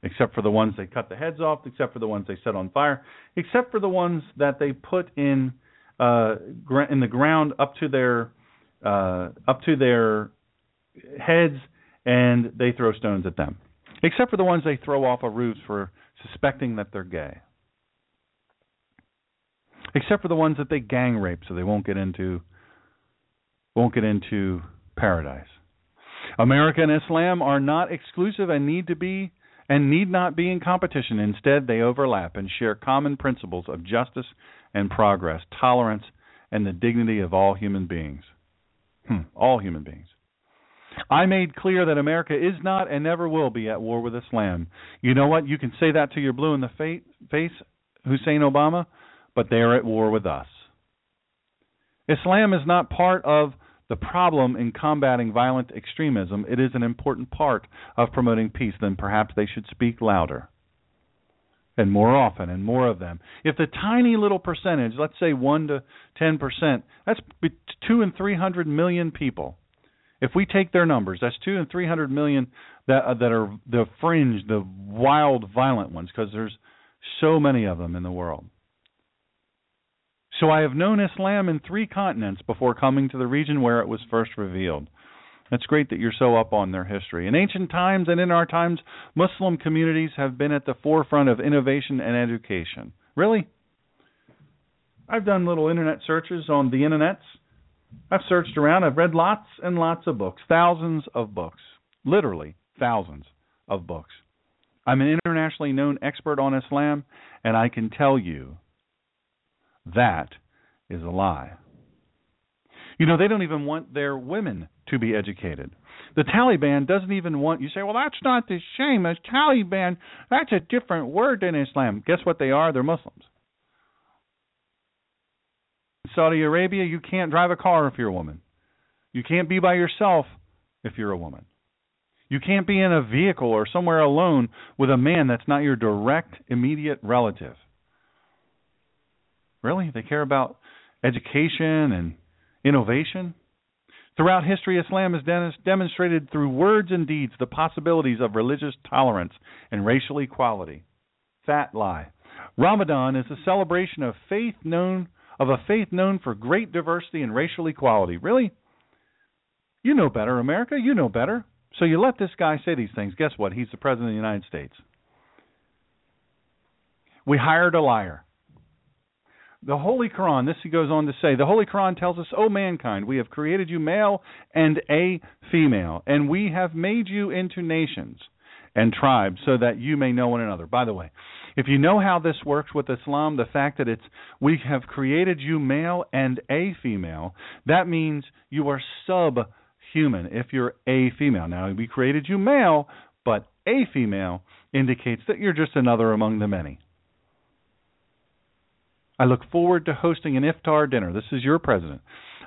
Except for the ones they cut the heads off, except for the ones they set on fire, except for the ones that they put in uh, in the ground up to their uh, up to their heads, and they throw stones at them. Except for the ones they throw off of roofs for suspecting that they're gay except for the ones that they gang rape so they won't get into won't get into paradise. America and Islam are not exclusive and need to be and need not be in competition. Instead, they overlap and share common principles of justice and progress, tolerance, and the dignity of all human beings. Hmm, all human beings. I made clear that America is not and never will be at war with Islam. You know what? You can say that to your blue in the face, Hussein Obama, but they are at war with us. Islam is not part of the problem in combating violent extremism. It is an important part of promoting peace. Then perhaps they should speak louder and more often and more of them. If the tiny little percentage, let's say 1 to 10%, that's 2 and 300 million people. If we take their numbers, that's 2 and 300 million that uh, that are the fringe, the wild violent ones because there's so many of them in the world. So I have known Islam in three continents before coming to the region where it was first revealed. It's great that you're so up on their history. In ancient times and in our times, Muslim communities have been at the forefront of innovation and education. Really? I've done little internet searches on the internets. I've searched around. I've read lots and lots of books, thousands of books, literally thousands of books. I'm an internationally known expert on Islam, and I can tell you that is a lie. You know, they don't even want their women to be educated. The Taliban doesn't even want you say, well, that's not the same as Taliban. That's a different word than Islam. Guess what they are? They're Muslims. In Saudi Arabia, you can't drive a car if you're a woman. You can't be by yourself if you're a woman. You can't be in a vehicle or somewhere alone with a man that's not your direct, immediate relative. Really? They care about education and innovation? Throughout history, Islam has demonstrated through words and deeds the possibilities of religious tolerance and racial equality. Fat lie. Ramadan is a celebration of faith known of a faith known for great diversity and racial equality. Really? You know better, America. You know better. So you let this guy say these things. Guess what? He's the president of the United States. We hired a liar. The Holy Quran, this he goes on to say, the Holy Quran tells us, O mankind, we have created you male and a female, and we have made you into nations and tribes so that you may know one another. By the way, if you know how this works with Islam, the fact that it's we have created you male and a female, that means you are subhuman if you're a female. Now, we created you male, but a female indicates that you're just another among the many. I look forward to hosting an iftar dinner. This is your president.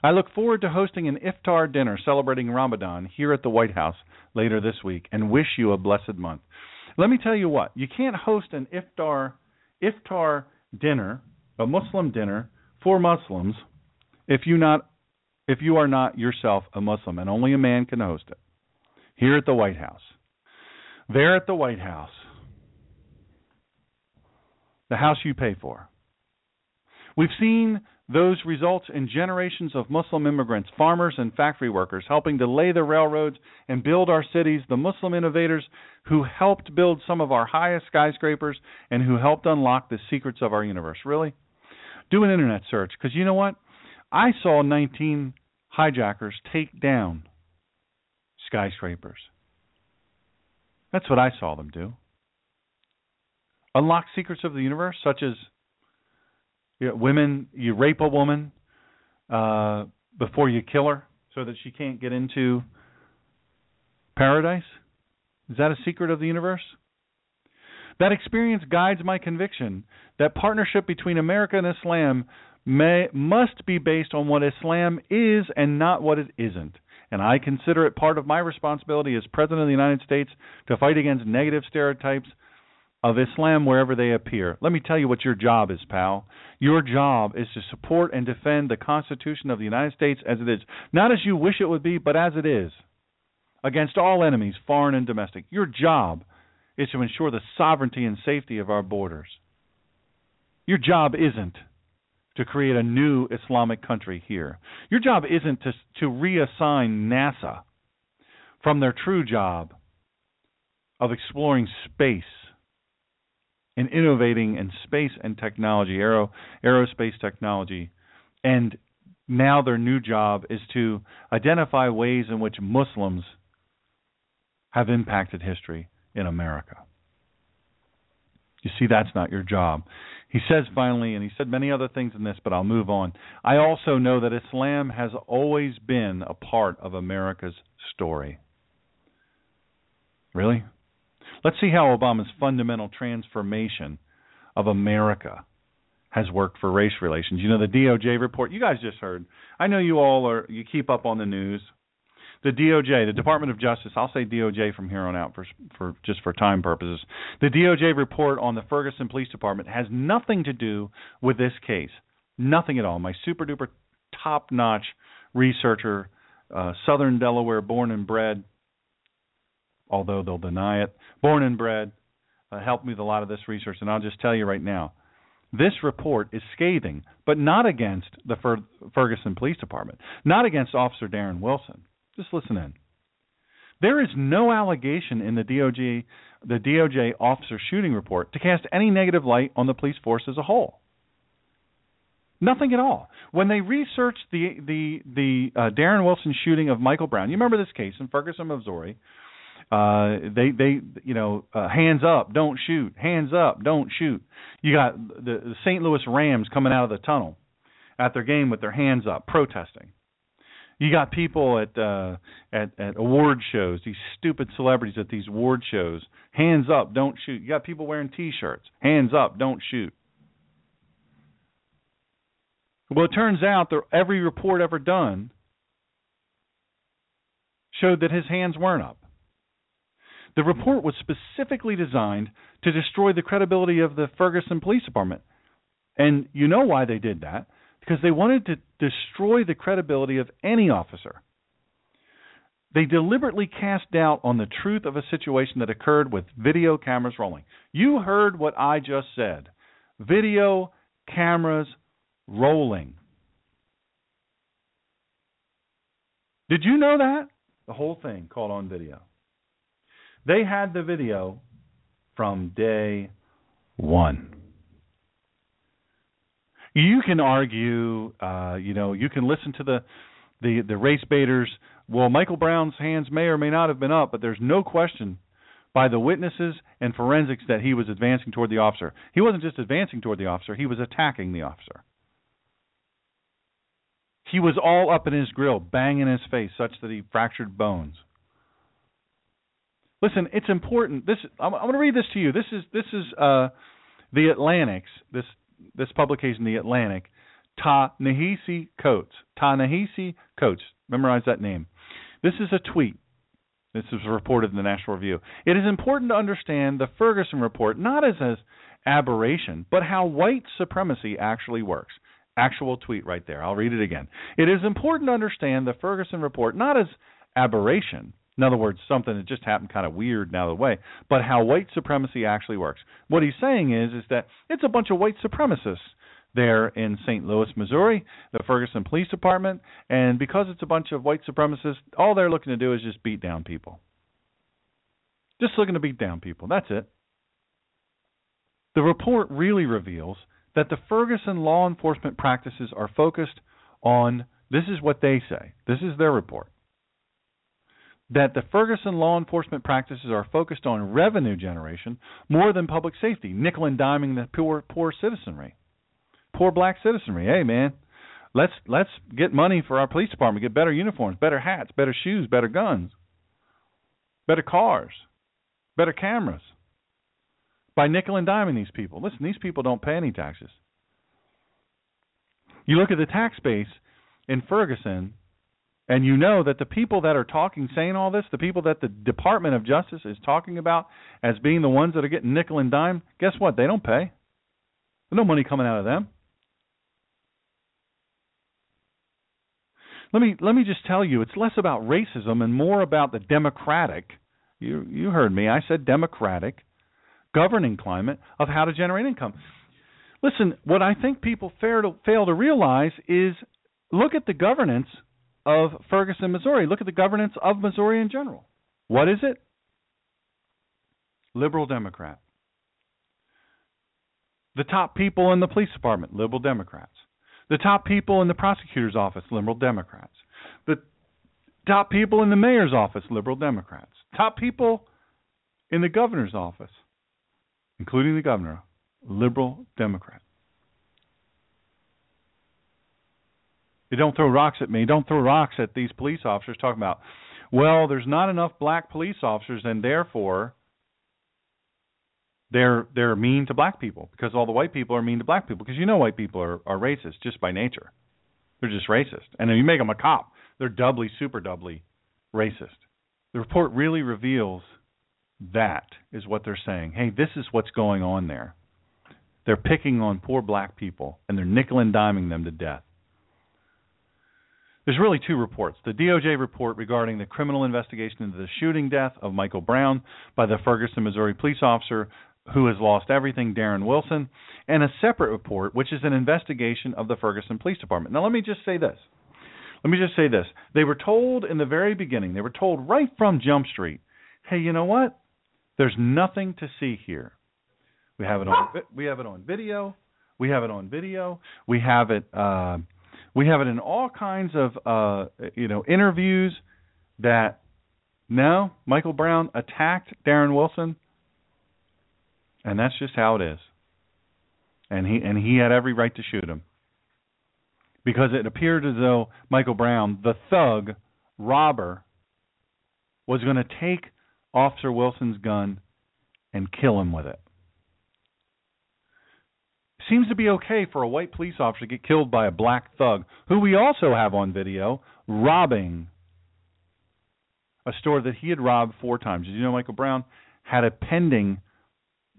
I look forward to hosting an iftar dinner celebrating Ramadan here at the White House later this week and wish you a blessed month. Let me tell you what, you can't host an iftar iftar dinner, a Muslim dinner for Muslims if you not if you are not yourself a Muslim and only a man can host it. Here at the White House. There at the White House. The house you pay for. We've seen those results in generations of Muslim immigrants, farmers, and factory workers helping to lay the railroads and build our cities, the Muslim innovators who helped build some of our highest skyscrapers and who helped unlock the secrets of our universe. Really? Do an internet search because you know what? I saw 19 hijackers take down skyscrapers. That's what I saw them do. Unlock secrets of the universe, such as you know, women, you rape a woman uh, before you kill her, so that she can't get into paradise. Is that a secret of the universe? That experience guides my conviction that partnership between America and Islam may, must be based on what Islam is and not what it isn't. And I consider it part of my responsibility as President of the United States to fight against negative stereotypes of Islam wherever they appear. Let me tell you what your job is, pal. Your job is to support and defend the Constitution of the United States as it is. Not as you wish it would be, but as it is. Against all enemies, foreign and domestic. Your job is to ensure the sovereignty and safety of our borders. Your job isn't to create a new Islamic country here. Your job isn't to, to reassign NASA from their true job of exploring space and innovating in space and technology, aero, aerospace technology. And now their new job is to identify ways in which Muslims have impacted history in America. You see, that's not your job. He says finally, and he said many other things in this, but I'll move on. I also know that Islam has always been a part of America's story. Really? Let's see how Obama's fundamental transformation of America has worked for race relations. You know the DOJ report. You guys just heard. I know you all are. You keep up on the news. The DOJ, the Department of Justice. I'll say DOJ from here on out for for just for time purposes. The DOJ report on the Ferguson Police Department has nothing to do with this case. Nothing at all. My super duper top notch researcher, uh, Southern Delaware born and bred, although they'll deny it. Born and bred, uh, helped me with a lot of this research, and I'll just tell you right now. This report is scathing, but not against the Fer- Ferguson Police Department, not against Officer Darren Wilson. Just listen in. There is no allegation in the DOJ, the DOJ officer shooting report to cast any negative light on the police force as a whole. Nothing at all. When they researched the the the uh, Darren Wilson shooting of Michael Brown, you remember this case in Ferguson, Missouri, uh, they they you know uh, hands up, don't shoot. Hands up, don't shoot. You got the, the St. Louis Rams coming out of the tunnel at their game with their hands up, protesting. You got people at uh, at at award shows, these stupid celebrities at these award shows, hands up, don't shoot. You got people wearing T-shirts, hands up, don't shoot. Well, it turns out that every report ever done showed that his hands weren't up. The report was specifically designed to destroy the credibility of the Ferguson Police Department. And you know why they did that? Because they wanted to destroy the credibility of any officer. They deliberately cast doubt on the truth of a situation that occurred with video cameras rolling. You heard what I just said video cameras rolling. Did you know that? The whole thing caught on video. They had the video from day one. You can argue, uh, you know, you can listen to the the the race baiters. Well, Michael Brown's hands may or may not have been up, but there's no question by the witnesses and forensics that he was advancing toward the officer. He wasn't just advancing toward the officer; he was attacking the officer. He was all up in his grill, banging his face such that he fractured bones. Listen, it's important. This I'm, I'm going to read this to you. This is this is uh, the Atlantic's this this publication, the Atlantic. Ta-Nehisi Coates. Ta-Nehisi Coates. Memorize that name. This is a tweet. This is reported in the National Review. It is important to understand the Ferguson report not as an aberration, but how white supremacy actually works. Actual tweet right there. I'll read it again. It is important to understand the Ferguson report not as aberration, in other words, something that just happened kind of weird out of the way, but how white supremacy actually works. What he's saying is is that it's a bunch of white supremacists there in St. Louis, Missouri, the Ferguson Police Department, and because it's a bunch of white supremacists, all they're looking to do is just beat down people. Just looking to beat down people. That's it. The report really reveals that the Ferguson law enforcement practices are focused on this is what they say. This is their report that the Ferguson law enforcement practices are focused on revenue generation more than public safety, nickel and diming the poor poor citizenry, poor black citizenry. Hey man, let's let's get money for our police department, get better uniforms, better hats, better shoes, better guns, better cars. better cameras, by nickel and diming these people. Listen, these people don't pay any taxes. You look at the tax base in Ferguson, and you know that the people that are talking, saying all this, the people that the Department of Justice is talking about as being the ones that are getting nickel and dime, guess what? They don't pay. There's no money coming out of them. Let me let me just tell you, it's less about racism and more about the democratic. You you heard me. I said democratic governing climate of how to generate income. Listen, what I think people fail to, fail to realize is look at the governance of Ferguson, Missouri. Look at the governance of Missouri in general. What is it? Liberal Democrat. The top people in the police department, liberal Democrats. The top people in the prosecutor's office, liberal Democrats. The top people in the mayor's office, liberal Democrats. Top people in the governor's office, including the governor, liberal Democrat. You don't throw rocks at me. Don't throw rocks at these police officers talking about, well, there's not enough black police officers and therefore they're they're mean to black people because all the white people are mean to black people because you know white people are are racist just by nature. They're just racist. And if you make them a cop, they're doubly super doubly racist. The report really reveals that is what they're saying. Hey, this is what's going on there. They're picking on poor black people and they're nickel and diming them to death. There's really two reports. The DOJ report regarding the criminal investigation into the shooting death of Michael Brown by the Ferguson, Missouri police officer who has lost everything, Darren Wilson, and a separate report, which is an investigation of the Ferguson Police Department. Now, let me just say this. Let me just say this. They were told in the very beginning, they were told right from Jump Street, hey, you know what? There's nothing to see here. We have it on we have it on video. We have it on video. We have it uh, we have it in all kinds of uh, you know interviews that no, Michael Brown attacked Darren Wilson and that's just how it is. And he and he had every right to shoot him. Because it appeared as though Michael Brown, the thug, robber, was going to take Officer Wilson's gun and kill him with it. Seems to be okay for a white police officer to get killed by a black thug, who we also have on video robbing a store that he had robbed four times. Did you know Michael Brown had a pending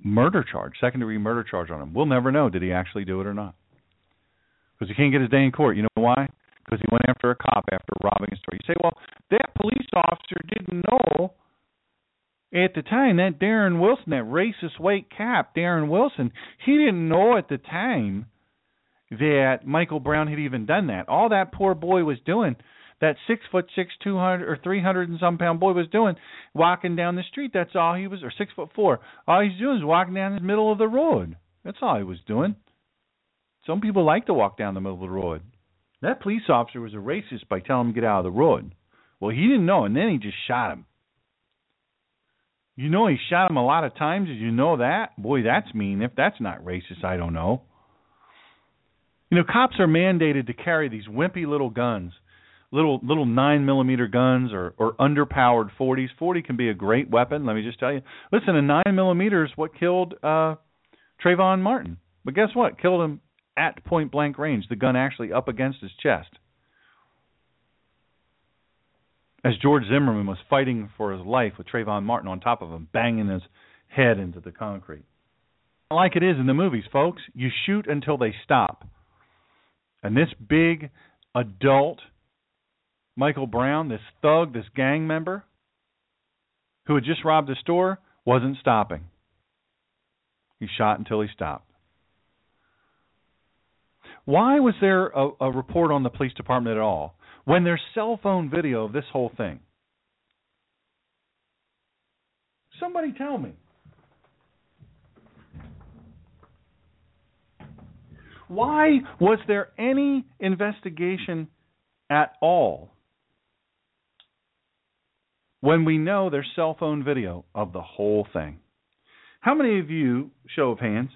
murder charge, second degree murder charge on him. We'll never know did he actually do it or not. Because he can't get his day in court. You know why? Because he went after a cop after robbing a store. You say, well, that police officer didn't know at the time that Darren Wilson, that racist white cop, Darren Wilson, he didn't know at the time that Michael Brown had even done that. All that poor boy was doing that six foot six, two hundred or three hundred and some pound boy was doing, walking down the street. That's all he was, or six foot four. All he's doing is walking down the middle of the road. That's all he was doing. Some people like to walk down the middle of the road. That police officer was a racist by telling him to get out of the road. Well, he didn't know, and then he just shot him. You know he shot him a lot of times. Did you know that? Boy, that's mean. If that's not racist, I don't know. You know, cops are mandated to carry these wimpy little guns little little nine millimeter guns or or underpowered forties. Forty can be a great weapon. Let me just tell you. Listen, a nine millimeter is what killed uh, Trayvon Martin. But guess what? Killed him at point blank range. The gun actually up against his chest. As George Zimmerman was fighting for his life with Trayvon Martin on top of him, banging his head into the concrete. Like it is in the movies, folks, you shoot until they stop. And this big adult Michael Brown, this thug, this gang member who had just robbed a store, wasn't stopping. He shot until he stopped. Why was there a, a, report on the police department at all when there's cell phone video of this whole thing? Somebody tell me. Why was there any investigation at all when we know there's cell phone video of the whole thing. How many of you, show of hands,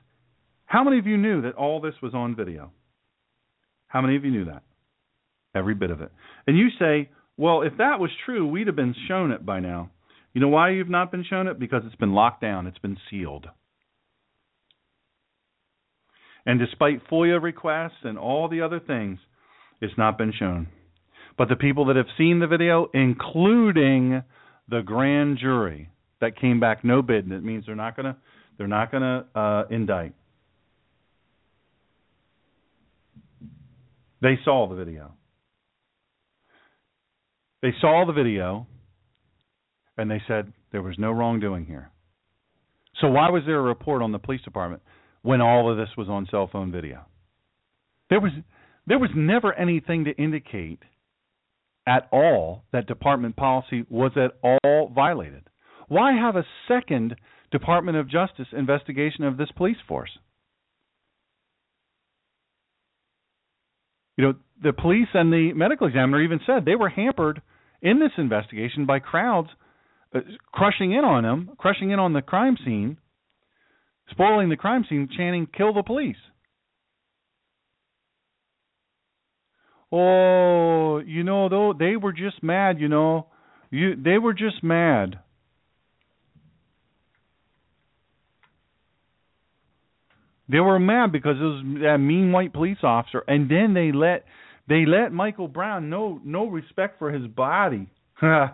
how many of you knew that all this was on video? How many of you knew that? Every bit of it. And you say, well, if that was true, we'd have been shown it by now. You know why you've not been shown it? Because it's been locked down, it's been sealed. And despite FOIA requests and all the other things, it's not been shown. But the people that have seen the video, including the grand jury that came back no bill, and it means they're not gonna they're not gonna uh, indict. They saw the video. They saw the video and they said there was no wrongdoing here. So why was there a report on the police department when all of this was on cell phone video? There was there was never anything to indicate at all that department policy was at all violated. Why have a second Department of Justice investigation of this police force? You know, the police and the medical examiner even said they were hampered in this investigation by crowds uh, crushing in on them, crushing in on the crime scene, spoiling the crime scene, chanting "Kill the police." Oh, you know, though they were just mad. You know, you they were just mad. They were mad because it was that mean white police officer, and then they let they let Michael Brown no no respect for his body. oh,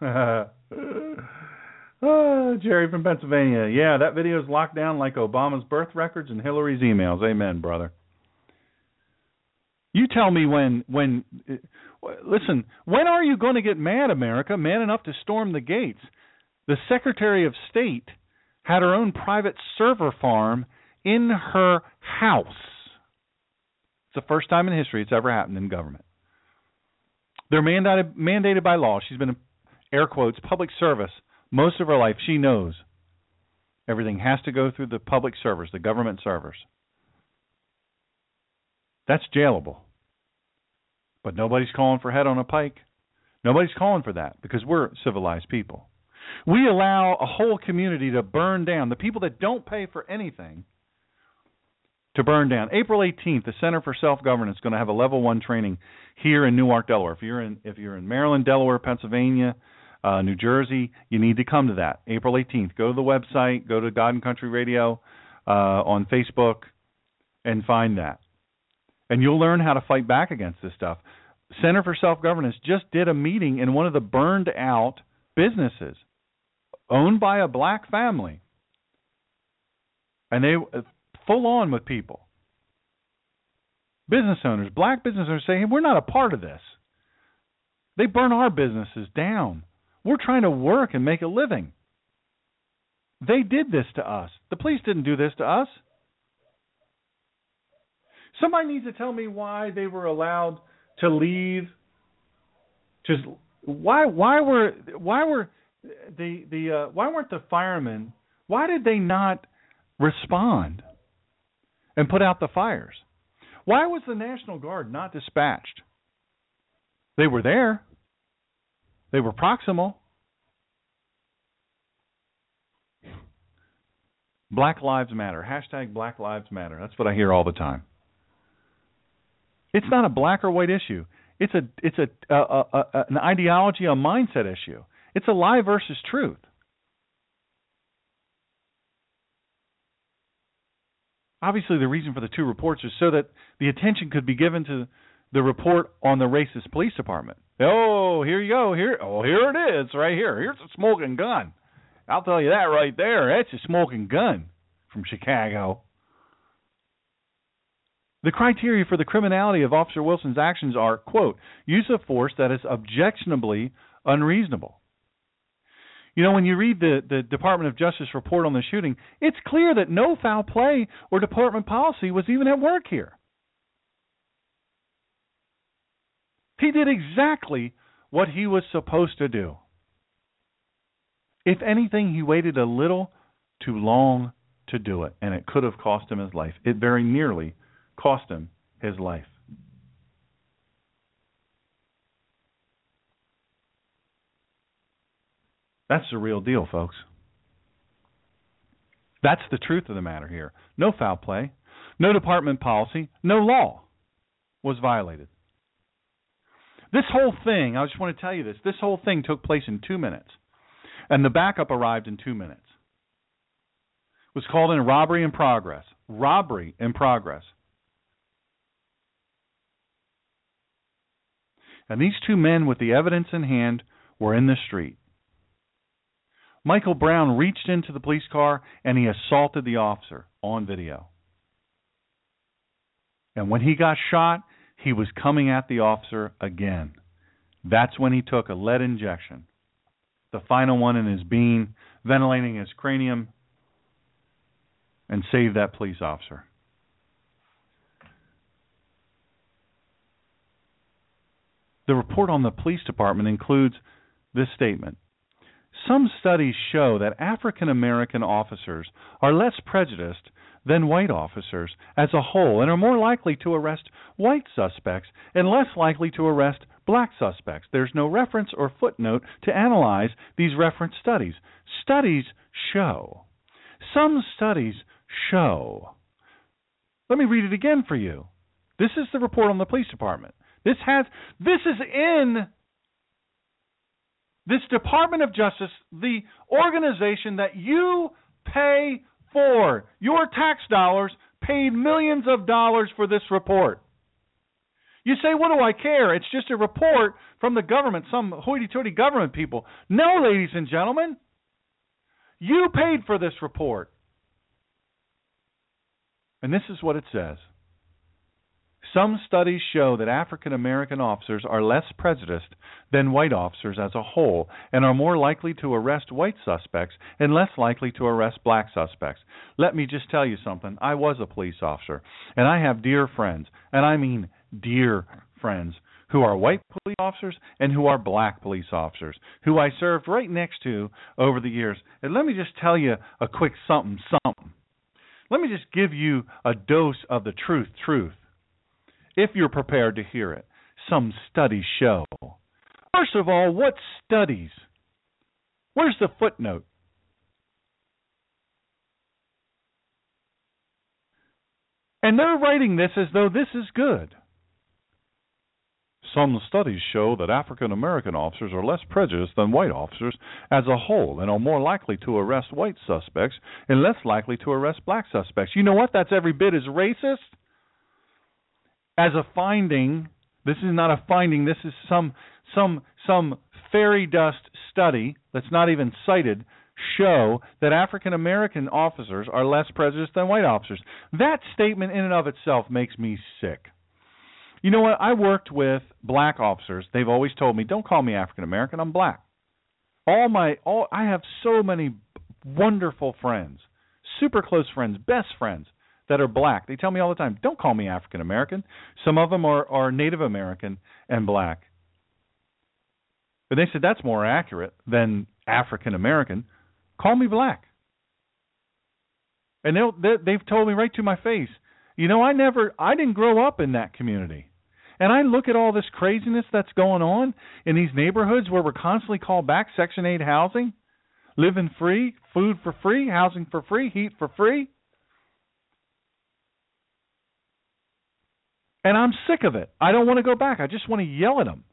*laughs* Jerry from Pennsylvania. Yeah, that video is locked down like Obama's birth records and Hillary's emails. Amen, brother. You tell me when when uh, listen, when are you going to get mad America, man enough to storm the gates? The Secretary of State had her own private server farm in her house. The first time in history it's ever happened in government. They're mandated mandated by law. She's been in, air quotes public service most of her life. She knows everything has to go through the public servers, the government servers. That's jailable. But nobody's calling for head on a pike. Nobody's calling for that because we're civilized people. We allow a whole community to burn down. The people that don't pay for anything to burn down. April 18th, the Center for Self Governance is going to have a level 1 training here in Newark, Delaware. If you're in if you're in Maryland, Delaware, Pennsylvania, uh, New Jersey, you need to come to that. April 18th. Go to the website, go to God and Country Radio uh, on Facebook and find that and you'll learn how to fight back against this stuff. Center for Self Governance just did a meeting in one of the burned out businesses owned by a black family. And they full on with people. Business owners, black business owners saying, hey, we're not a part of this. They burn our businesses down. We're trying to work and make a living. They did this to us. The police didn't do this to us. Somebody needs to tell me why they were allowed to leave. Just why why were why were the the uh, why weren't the firemen why did they not respond and put out the fires? Why was the National Guard not dispatched? They were there. They were proximal. Black Lives Matter. Hashtag Black Lives Matter. That's what I hear all the time. It's not a black or white issue. It's a it's a, a, a, a an ideology, a mindset issue. It's a lie versus truth. Obviously, the reason for the two reports is so that the attention could be given to the report on the racist police department. Oh, here you go. Here, oh, here it is, right here. Here's a smoking gun. I'll tell you that right there. That's a smoking gun from Chicago. The criteria for the criminality of Officer Wilson's actions are, quote, use of force that is objectionably unreasonable. You know, when you read the, the Department of Justice report on the shooting, it's clear that no foul play or department policy was even at work here. He did exactly what he was supposed to do. If anything, he waited a little too long to do it, and it could have cost him his life. It very nearly cost him his life. That's the real deal, folks. That's the truth of the matter here. No foul play, no department policy, no law was violated. This whole thing, I just want to tell you this, this whole thing took place in two minutes. and the backup arrived in two minutes. It was called in robbery in progress. Robbery in progress. And these two men, with the evidence in hand, were in the street. Michael Brown reached into the police car and he assaulted the officer on video. And when he got shot, he was coming at the officer again. That's when he took a lead injection, the final one in his bean, ventilating his cranium, and saved that police officer. The report on the police department includes this statement. Some studies show that African American officers are less prejudiced than white officers as a whole and are more likely to arrest white suspects and less likely to arrest black suspects. There's no reference or footnote to analyze these reference studies. Studies show. Some studies show. Let me read it again for you. This is the report on the police department. This has this is in this Department of Justice, the organization that you pay for. Your tax dollars paid millions of dollars for this report. You say, what do I care? It's just a report from the government, some hoity toity government people. No, ladies and gentlemen. You paid for this report. And this is what it says. Some studies show that African American officers are less prejudiced than white officers as a whole and are more likely to arrest white suspects and less likely to arrest black suspects. Let me just tell you something. I was a police officer, and I have dear friends, and I mean dear friends, who are white police officers and who are black police officers, who I served right next to over the years. And let me just tell you a quick something, something. Let me just give you a dose of the truth, truth if you're prepared to hear it. Some studies show. First of all, what studies? Where's the footnote? And they're writing this as though this is good. Some studies show that African American officers are less prejudiced than white officers as a whole and are more likely to arrest white suspects and less likely to arrest black suspects. You know what? That's every bit as racist as a finding. This is not a finding. This is some some some fairy dust study that's not even cited show that African American officers are less prejudiced than white officers. That statement in and of itself makes me sick. You know what? I worked with black officers. They've always told me, "Don't call me African American. I'm black." All my all I have so many wonderful friends, super close friends, best friends that are black. They tell me all the time, "Don't call me African American." Some of them are are Native American and black. But they said that's more accurate than African American. Call me black. And they'll, they they've told me right to my face, you know, I never, I didn't grow up in that community. And I look at all this craziness that's going on in these neighborhoods where we're constantly called back Section 8 housing, living free, food for free, housing for free, heat for free. And I'm sick of it. I don't want to go back. I just want to yell at them.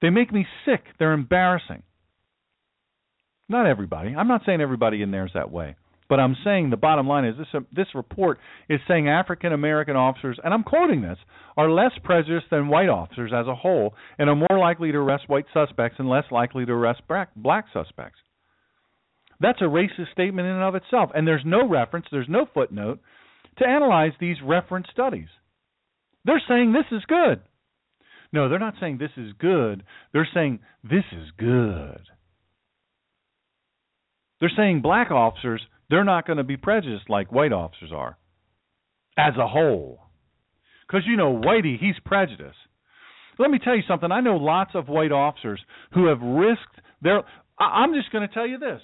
They make me sick. They're embarrassing. Not everybody. I'm not saying everybody in there is that way. But I'm saying the bottom line is this uh, this report is saying African American officers, and I'm quoting this, are less prejudiced than white officers as a whole and are more likely to arrest white suspects and less likely to arrest black, black suspects. That's a racist statement in and of itself. And there's no reference, there's no footnote to analyze these reference studies. They're saying this is good. No, they're not saying this is good. They're saying this is good. They're saying black officers, they're not going to be prejudiced like white officers are as a whole. Because, you know, Whitey, he's prejudiced. Let me tell you something. I know lots of white officers who have risked their. I'm just going to tell you this.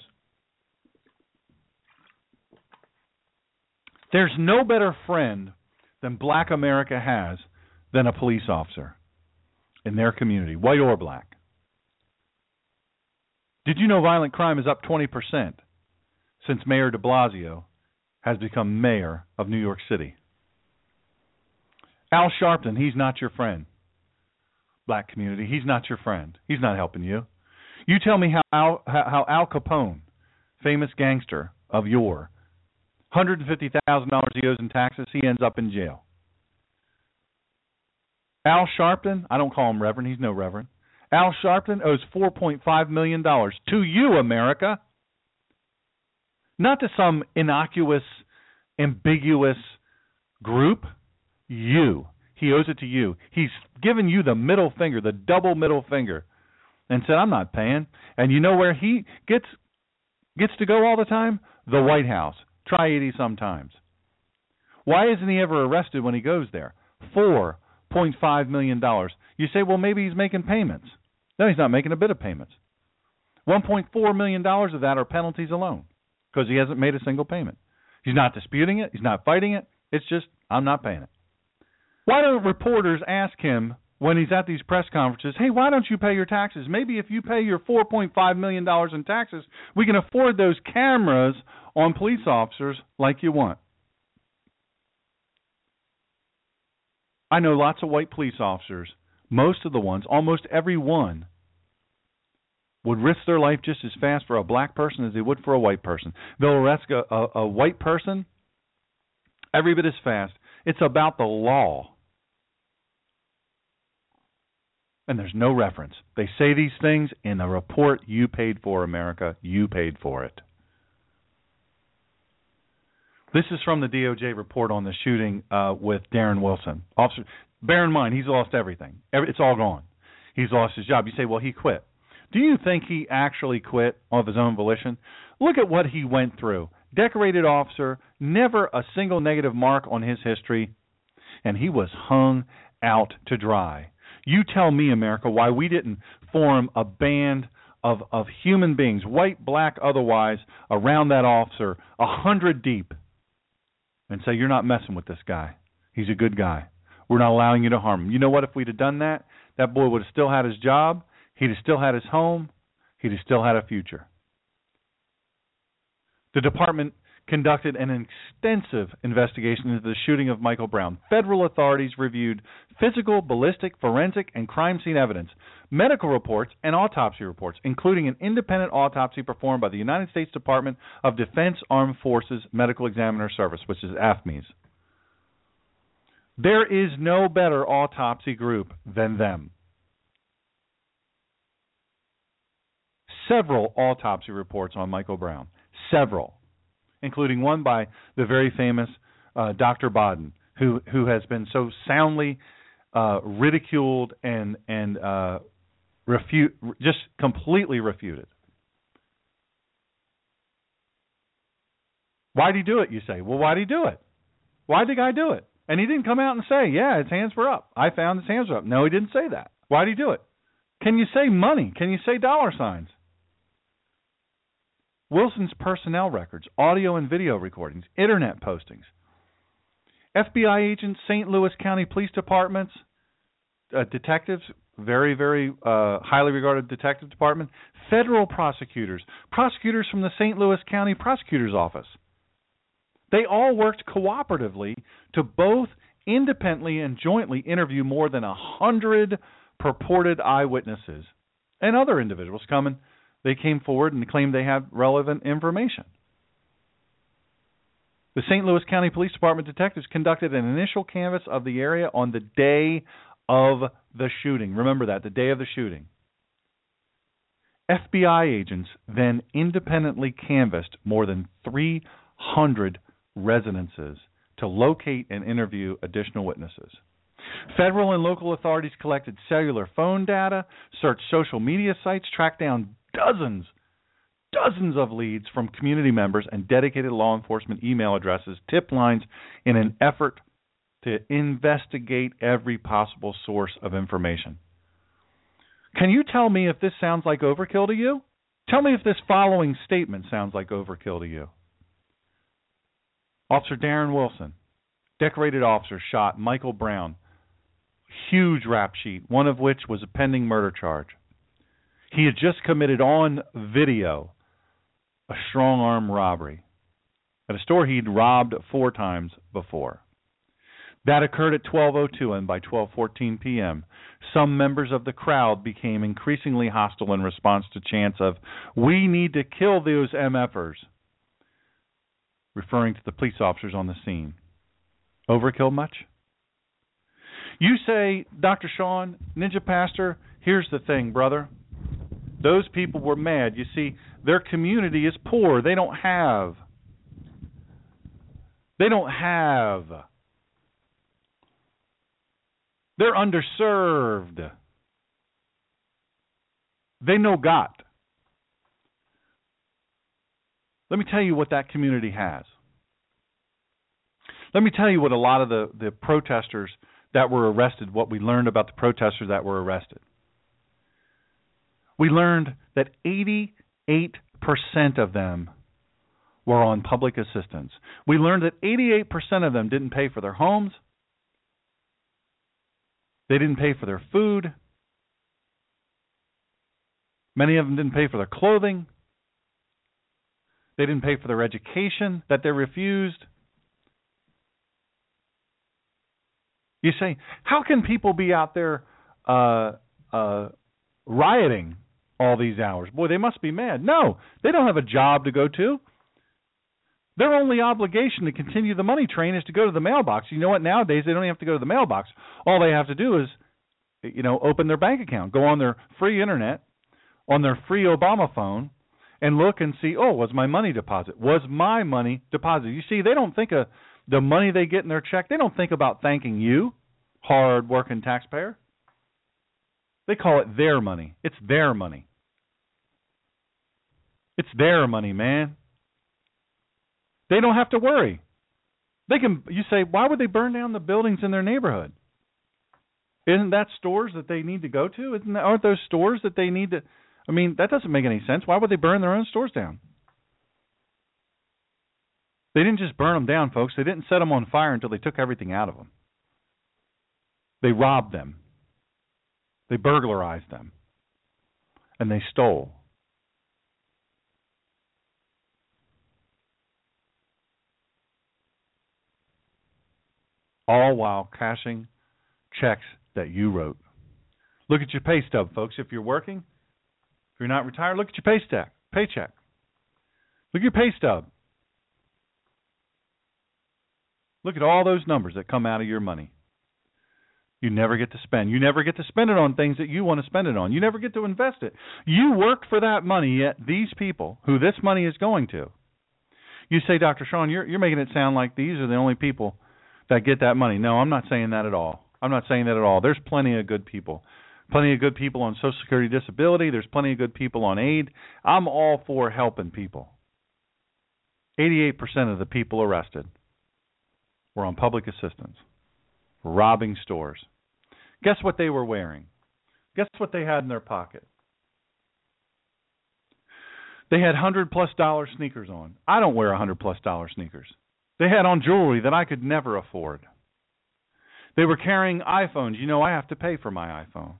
There's no better friend than black America has than a police officer in their community, white or black. Did you know violent crime is up 20% since Mayor de Blasio has become mayor of New York City? Al Sharpton, he's not your friend. black community. He's not your friend. He's not helping you. You tell me how Al, how Al Capone, famous gangster of yore, hundred and fifty thousand dollars he owes in taxes, he ends up in jail. Al Sharpton, I don't call him Reverend. He's no Reverend. Al Sharpton owes four point five million dollars to you, America. Not to some innocuous, ambiguous group. You. He owes it to you. He's given you the middle finger, the double middle finger, and said, "I'm not paying." And you know where he gets gets to go all the time? The White House. Try eighty sometimes. Why isn't he ever arrested when he goes there? Four point five million dollars. You say, well, maybe he's making payments. No, he's not making a bit of payments. One point four million dollars of that are penalties alone because he hasn't made a single payment. He's not disputing it. He's not fighting it. It's just I'm not paying it. Why don't reporters ask him when he's at these press conferences, "Hey, why don't you pay your taxes? Maybe if you pay your 4.5 million dollars in taxes, we can afford those cameras on police officers like you want." I know lots of white police officers. Most of the ones, almost every one, would risk their life just as fast for a black person as they would for a white person. They'll arrest a, a, a white person every bit as fast. It's about the law. And there's no reference. They say these things in a report you paid for, America. You paid for it. This is from the DOJ report on the shooting uh, with Darren Wilson. Officer, bear in mind, he's lost everything. It's all gone. He's lost his job. You say, well, he quit. Do you think he actually quit of his own volition? Look at what he went through. Decorated officer, never a single negative mark on his history, and he was hung out to dry. You tell me, America, why we didn't form a band of of human beings, white, black, otherwise, around that officer, a hundred deep, and say you're not messing with this guy. He's a good guy. We're not allowing you to harm him. You know what? If we'd have done that, that boy would have still had his job. He'd have still had his home. He'd have still had a future. The department conducted an extensive investigation into the shooting of Michael Brown. Federal authorities reviewed physical, ballistic, forensic, and crime scene evidence, medical reports, and autopsy reports, including an independent autopsy performed by the United States Department of Defense Armed Forces Medical Examiner Service, which is AFMES. There is no better autopsy group than them. Several autopsy reports on Michael Brown. Several including one by the very famous uh, Dr. Baden, who who has been so soundly uh, ridiculed and and uh, refute just completely refuted. Why did he do it? You say. Well, why did he do it? Why did the guy do it? And he didn't come out and say, "Yeah, his hands were up. I found his hands were up." No, he didn't say that. Why did he do it? Can you say money? Can you say dollar signs? Wilson's personnel records, audio and video recordings, internet postings. FBI agents, St. Louis County Police Departments, uh, detectives, very, very uh, highly regarded detective department, federal prosecutors, prosecutors from the St. Louis County Prosecutor's Office. They all worked cooperatively to both independently and jointly interview more than a hundred purported eyewitnesses and other individuals coming they came forward and claimed they had relevant information. The St. Louis County Police Department detectives conducted an initial canvass of the area on the day of the shooting. Remember that, the day of the shooting. FBI agents then independently canvassed more than 300 residences to locate and interview additional witnesses. Federal and local authorities collected cellular phone data, searched social media sites, tracked down dozens, dozens of leads from community members and dedicated law enforcement email addresses, tip lines, in an effort to investigate every possible source of information. Can you tell me if this sounds like overkill to you? Tell me if this following statement sounds like overkill to you. Officer Darren Wilson, decorated officer, shot Michael Brown. Huge rap sheet, one of which was a pending murder charge. He had just committed on video a strong arm robbery at a store he'd robbed four times before. That occurred at 12:02 and by 12:14 p.m. some members of the crowd became increasingly hostile in response to chants of we need to kill those MFers referring to the police officers on the scene. Overkill much? You say, Dr. Sean, Ninja Pastor, here's the thing, brother. Those people were mad. You see, their community is poor. They don't have. They don't have. They're underserved. They know God. Let me tell you what that community has. Let me tell you what a lot of the, the protesters that were arrested, what we learned about the protesters that were arrested. We learned that 88% of them were on public assistance. We learned that 88% of them didn't pay for their homes, they didn't pay for their food, many of them didn't pay for their clothing. They didn't pay for their education that they refused. You say, how can people be out there uh, uh, rioting all these hours? Boy, they must be mad. No, they don't have a job to go to. Their only obligation to continue the money train is to go to the mailbox. You know what? Nowadays, they don't even have to go to the mailbox. All they have to do is, you know, open their bank account, go on their free internet, on their free Obama phone, and look and see, oh, was my money deposit? Was my money deposited? You see, they don't think of the money they get in their check. They don't think about thanking you, hard working taxpayer. They call it their money. It's their money. It's their money, man. They don't have to worry. They can you say, why would they burn down the buildings in their neighborhood? Isn't that stores that they need to go to? Isn't that, aren't those stores that they need to I mean, that doesn't make any sense. Why would they burn their own stores down? They didn't just burn them down, folks. They didn't set them on fire until they took everything out of them. They robbed them. They burglarized them. And they stole. All while cashing checks that you wrote. Look at your pay stub, folks. If you're working, if you're not retired, look at your pay stack, paycheck. Look at your pay stub. Look at all those numbers that come out of your money. You never get to spend. You never get to spend it on things that you want to spend it on. You never get to invest it. You work for that money, yet these people who this money is going to. You say, Dr. Sean, you're you're making it sound like these are the only people that get that money. No, I'm not saying that at all. I'm not saying that at all. There's plenty of good people plenty of good people on Social Security disability. There's plenty of good people on aid. I'm all for helping people. 88% of the people arrested were on public assistance, robbing stores. Guess what they were wearing? Guess what they had in their pocket? They had hundred plus dollar sneakers on. I don't wear a hundred plus dollar sneakers. They had on jewelry that I could never afford. They were carrying iPhones. You know, I have to pay for my iPhone.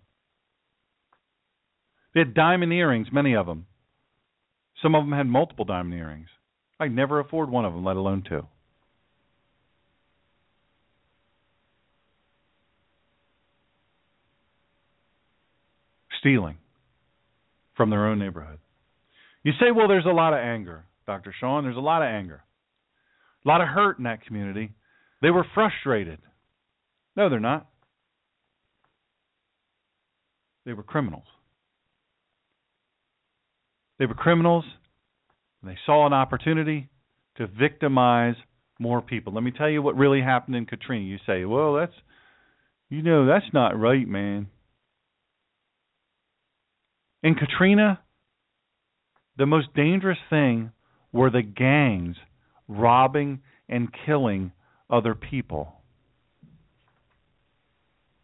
They had diamond earrings, many of them. Some of them had multiple diamond earrings. I would never afford one of them, let alone two. Stealing from their own neighborhood. You say, well, there's a lot of anger, Dr. Sean. There's a lot of anger. A lot of hurt in that community. They were frustrated. No, they're not. They were criminals. They were criminals, and they saw an opportunity to victimize more people. Let me tell you what really happened in Katrina. You say, "Well, that's you know, that's not right, man." In Katrina, the most dangerous thing were the gangs robbing and killing other people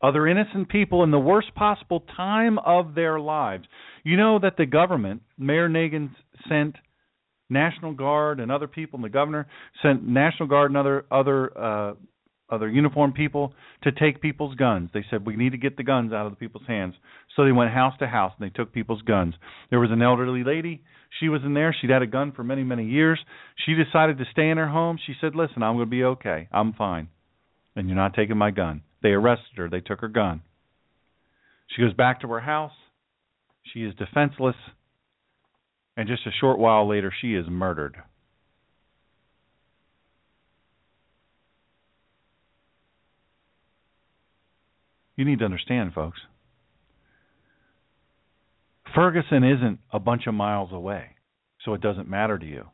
other innocent people in the worst possible time of their lives. You know that the government, Mayor Nagin sent National Guard and other people, and the governor sent National Guard and other other uh, other uniformed people to take people's guns. They said we need to get the guns out of the people's hands. So they went house to house and they took people's guns. There was an elderly lady. She was in there. She'd had a gun for many many years. She decided to stay in her home. She said, "Listen, I'm going to be okay. I'm fine." and you're not taking my gun. They arrested her. They took her gun. She goes back to her house. She is defenseless. And just a short while later, she is murdered. You need to understand, folks. Ferguson isn't a bunch of miles away, so it doesn't matter to you.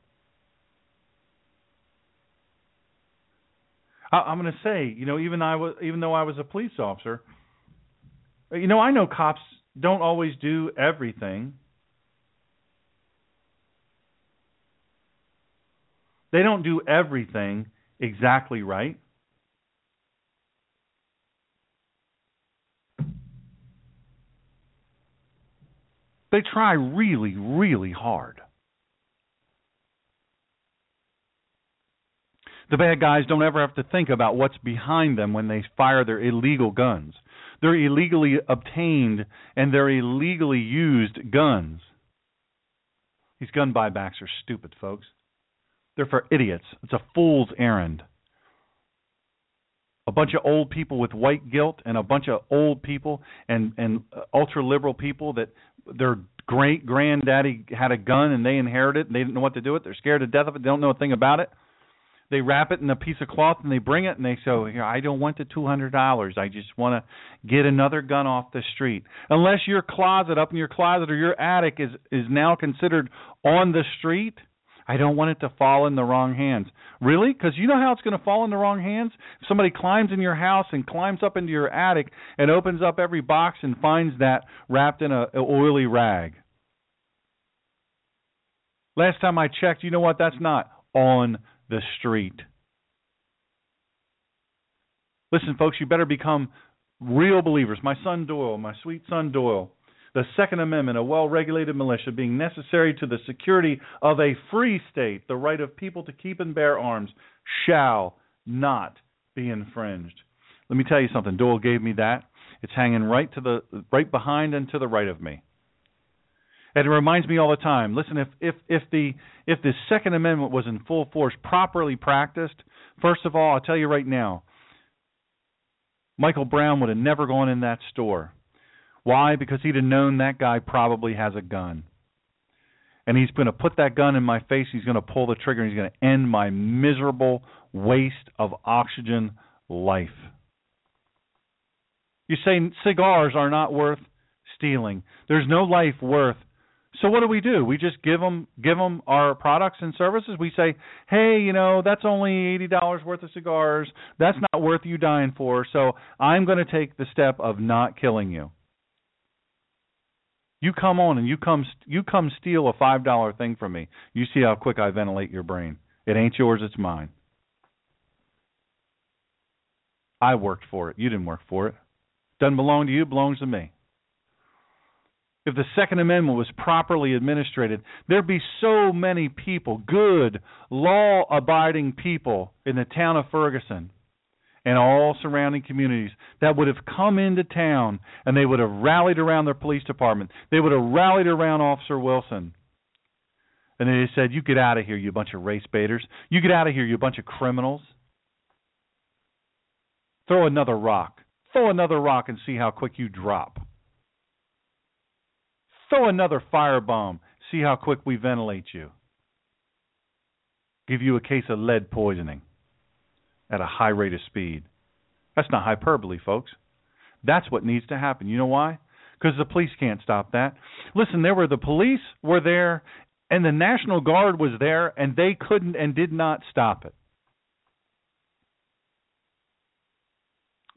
I, am going to say, you know, even I was, even though I was a police officer, you know, I know cops don't always do everything. They don't do everything exactly right. They try really, really hard. The bad guys don't ever have to think about what's behind them when they fire their illegal guns. They're illegally obtained and they're illegally used guns. These gun buybacks are stupid, folks. They're for idiots. It's a fool's errand. A bunch of old people with white guilt and a bunch of old people and and ultra liberal people that their great granddaddy had a gun and they inherited it and they didn't know what to do with it. They're scared to death of it. They don't know a thing about it. They wrap it in a piece of cloth and they bring it and they say, I don't want the two hundred dollars. I just want to get another gun off the street. Unless your closet up in your closet or your attic is is now considered on the street, I don't want it to fall in the wrong hands. Really? Because you know how it's going to fall in the wrong hands? If somebody climbs in your house and climbs up into your attic and opens up every box and finds that wrapped in a, a oily rag. Last time I checked, you know what? That's not on the street. Listen, folks, you better become real believers. My son Doyle, my sweet son Doyle, the Second Amendment, a well regulated militia being necessary to the security of a free state, the right of people to keep and bear arms, shall not be infringed. Let me tell you something. Doyle gave me that. It's hanging right to the right behind and to the right of me. And it reminds me all the time. Listen, if if if the if the Second Amendment was in full force, properly practiced, first of all, I'll tell you right now, Michael Brown would have never gone in that store. Why? Because he'd have known that guy probably has a gun. And he's going to put that gun in my face. He's going to pull the trigger. And he's going to end my miserable waste of oxygen life. You say cigars are not worth stealing. There's no life worth. So what do we do? We just give them give them our products and services. We say, "Hey, you know, that's only $80 worth of cigars. That's not worth you dying for. So I'm going to take the step of not killing you." You come on and you come you come steal a five dollar thing from me. You see how quick I ventilate your brain. It ain't yours, it's mine. I worked for it. You didn't work for it. Doesn't belong to you, belongs to me. If the Second Amendment was properly administered, there'd be so many people, good, law abiding people in the town of Ferguson and all surrounding communities that would have come into town and they would have rallied around their police department. They would have rallied around Officer Wilson. And they said, You get out of here, you bunch of race baiters. You get out of here, you bunch of criminals. Throw another rock. Throw another rock and see how quick you drop. Throw another firebomb. See how quick we ventilate you. Give you a case of lead poisoning at a high rate of speed. That's not hyperbole, folks. That's what needs to happen. You know why? Because the police can't stop that. Listen, there were the police were there and the National Guard was there and they couldn't and did not stop it.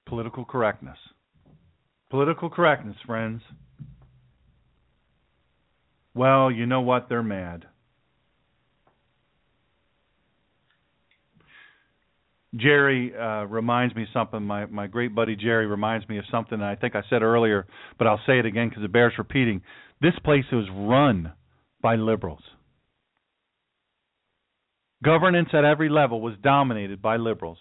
Political correctness. Political correctness, friends. Well, you know what? They're mad. Jerry uh, reminds me something. My my great buddy Jerry reminds me of something. I think I said earlier, but I'll say it again because it bears repeating. This place was run by liberals. Governance at every level was dominated by liberals.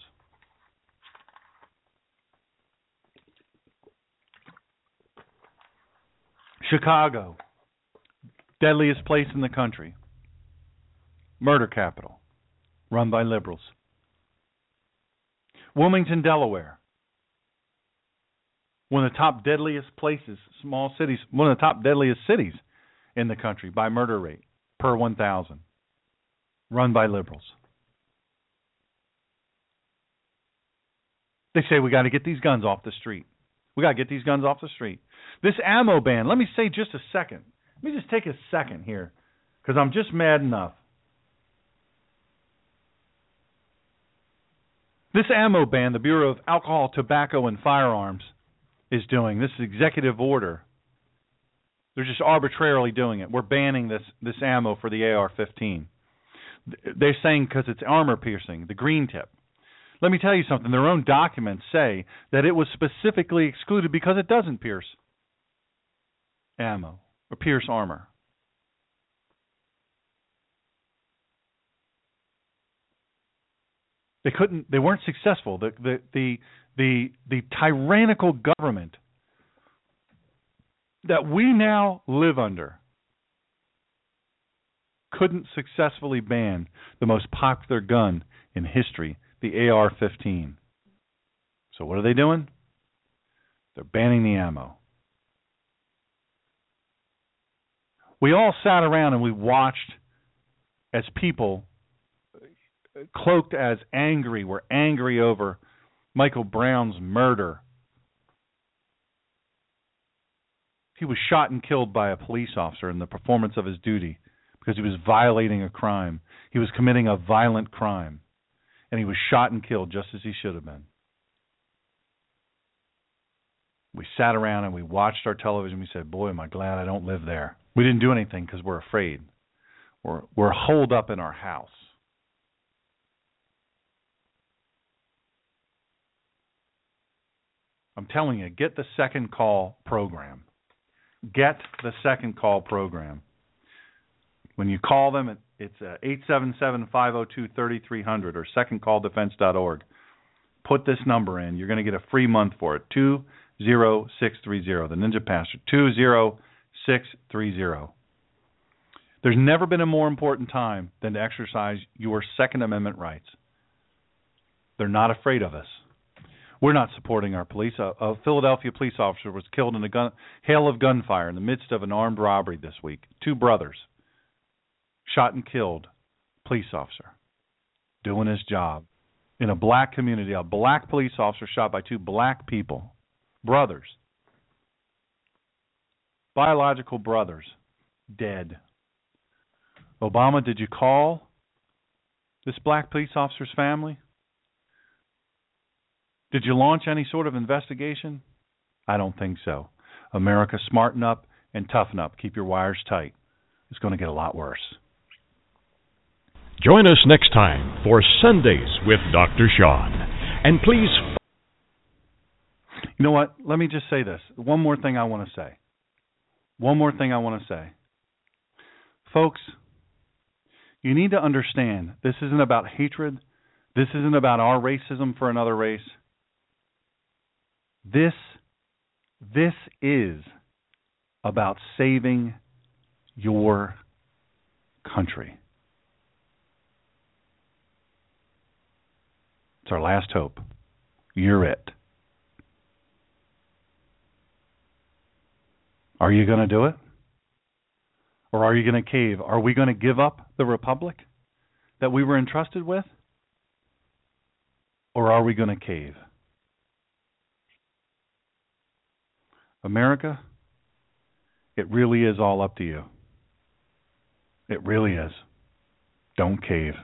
Chicago, deadliest place in the country, murder capital, run by liberals. Wilmington, Delaware. One of the top deadliest places, small cities, one of the top deadliest cities in the country by murder rate per 1,000, run by liberals. They say we got to get these guns off the street. We got to get these guns off the street. This ammo ban, let me say just a second. Let me just take a second here because I'm just mad enough. This ammo ban, the Bureau of Alcohol, Tobacco, and Firearms is doing, this is executive order, they're just arbitrarily doing it. We're banning this, this ammo for the AR 15. They're saying because it's armor piercing, the green tip. Let me tell you something. Their own documents say that it was specifically excluded because it doesn't pierce ammo or pierce armor. They couldn't. They weren't successful. The the the the, the tyrannical government that we now live under couldn't successfully ban the most popular gun in history the AR 15. So, what are they doing? They're banning the ammo. We all sat around and we watched as people cloaked as angry were angry over Michael Brown's murder. He was shot and killed by a police officer in the performance of his duty because he was violating a crime. He was committing a violent crime and he was shot and killed just as he should have been. We sat around and we watched our television. We said, "Boy, am I glad I don't live there." We didn't do anything because we're afraid. We're we're holed up in our house. I'm telling you, get the second call program. Get the second call program. When you call them, it's 877-502-3300 uh, or secondcalldefense.org. Put this number in. You're going to get a free month for it. 20630. The Ninja Pastor. 20630. There's never been a more important time than to exercise your Second Amendment rights. They're not afraid of us. We're not supporting our police. A, a Philadelphia police officer was killed in a gun, hail of gunfire in the midst of an armed robbery this week. Two brothers shot and killed police officer doing his job in a black community. A black police officer shot by two black people, brothers, biological brothers, dead. Obama, did you call this black police officer's family? Did you launch any sort of investigation? I don't think so. America, smarten up and toughen up. Keep your wires tight. It's going to get a lot worse. Join us next time for Sundays with Dr. Sean. And please. You know what? Let me just say this. One more thing I want to say. One more thing I want to say. Folks, you need to understand this isn't about hatred. This isn't about our racism for another race. This this is about saving your country. It's our last hope. You're it. Are you going to do it? Or are you going to cave? Are we going to give up the republic that we were entrusted with? Or are we going to cave? America, it really is all up to you. It really is. Don't cave.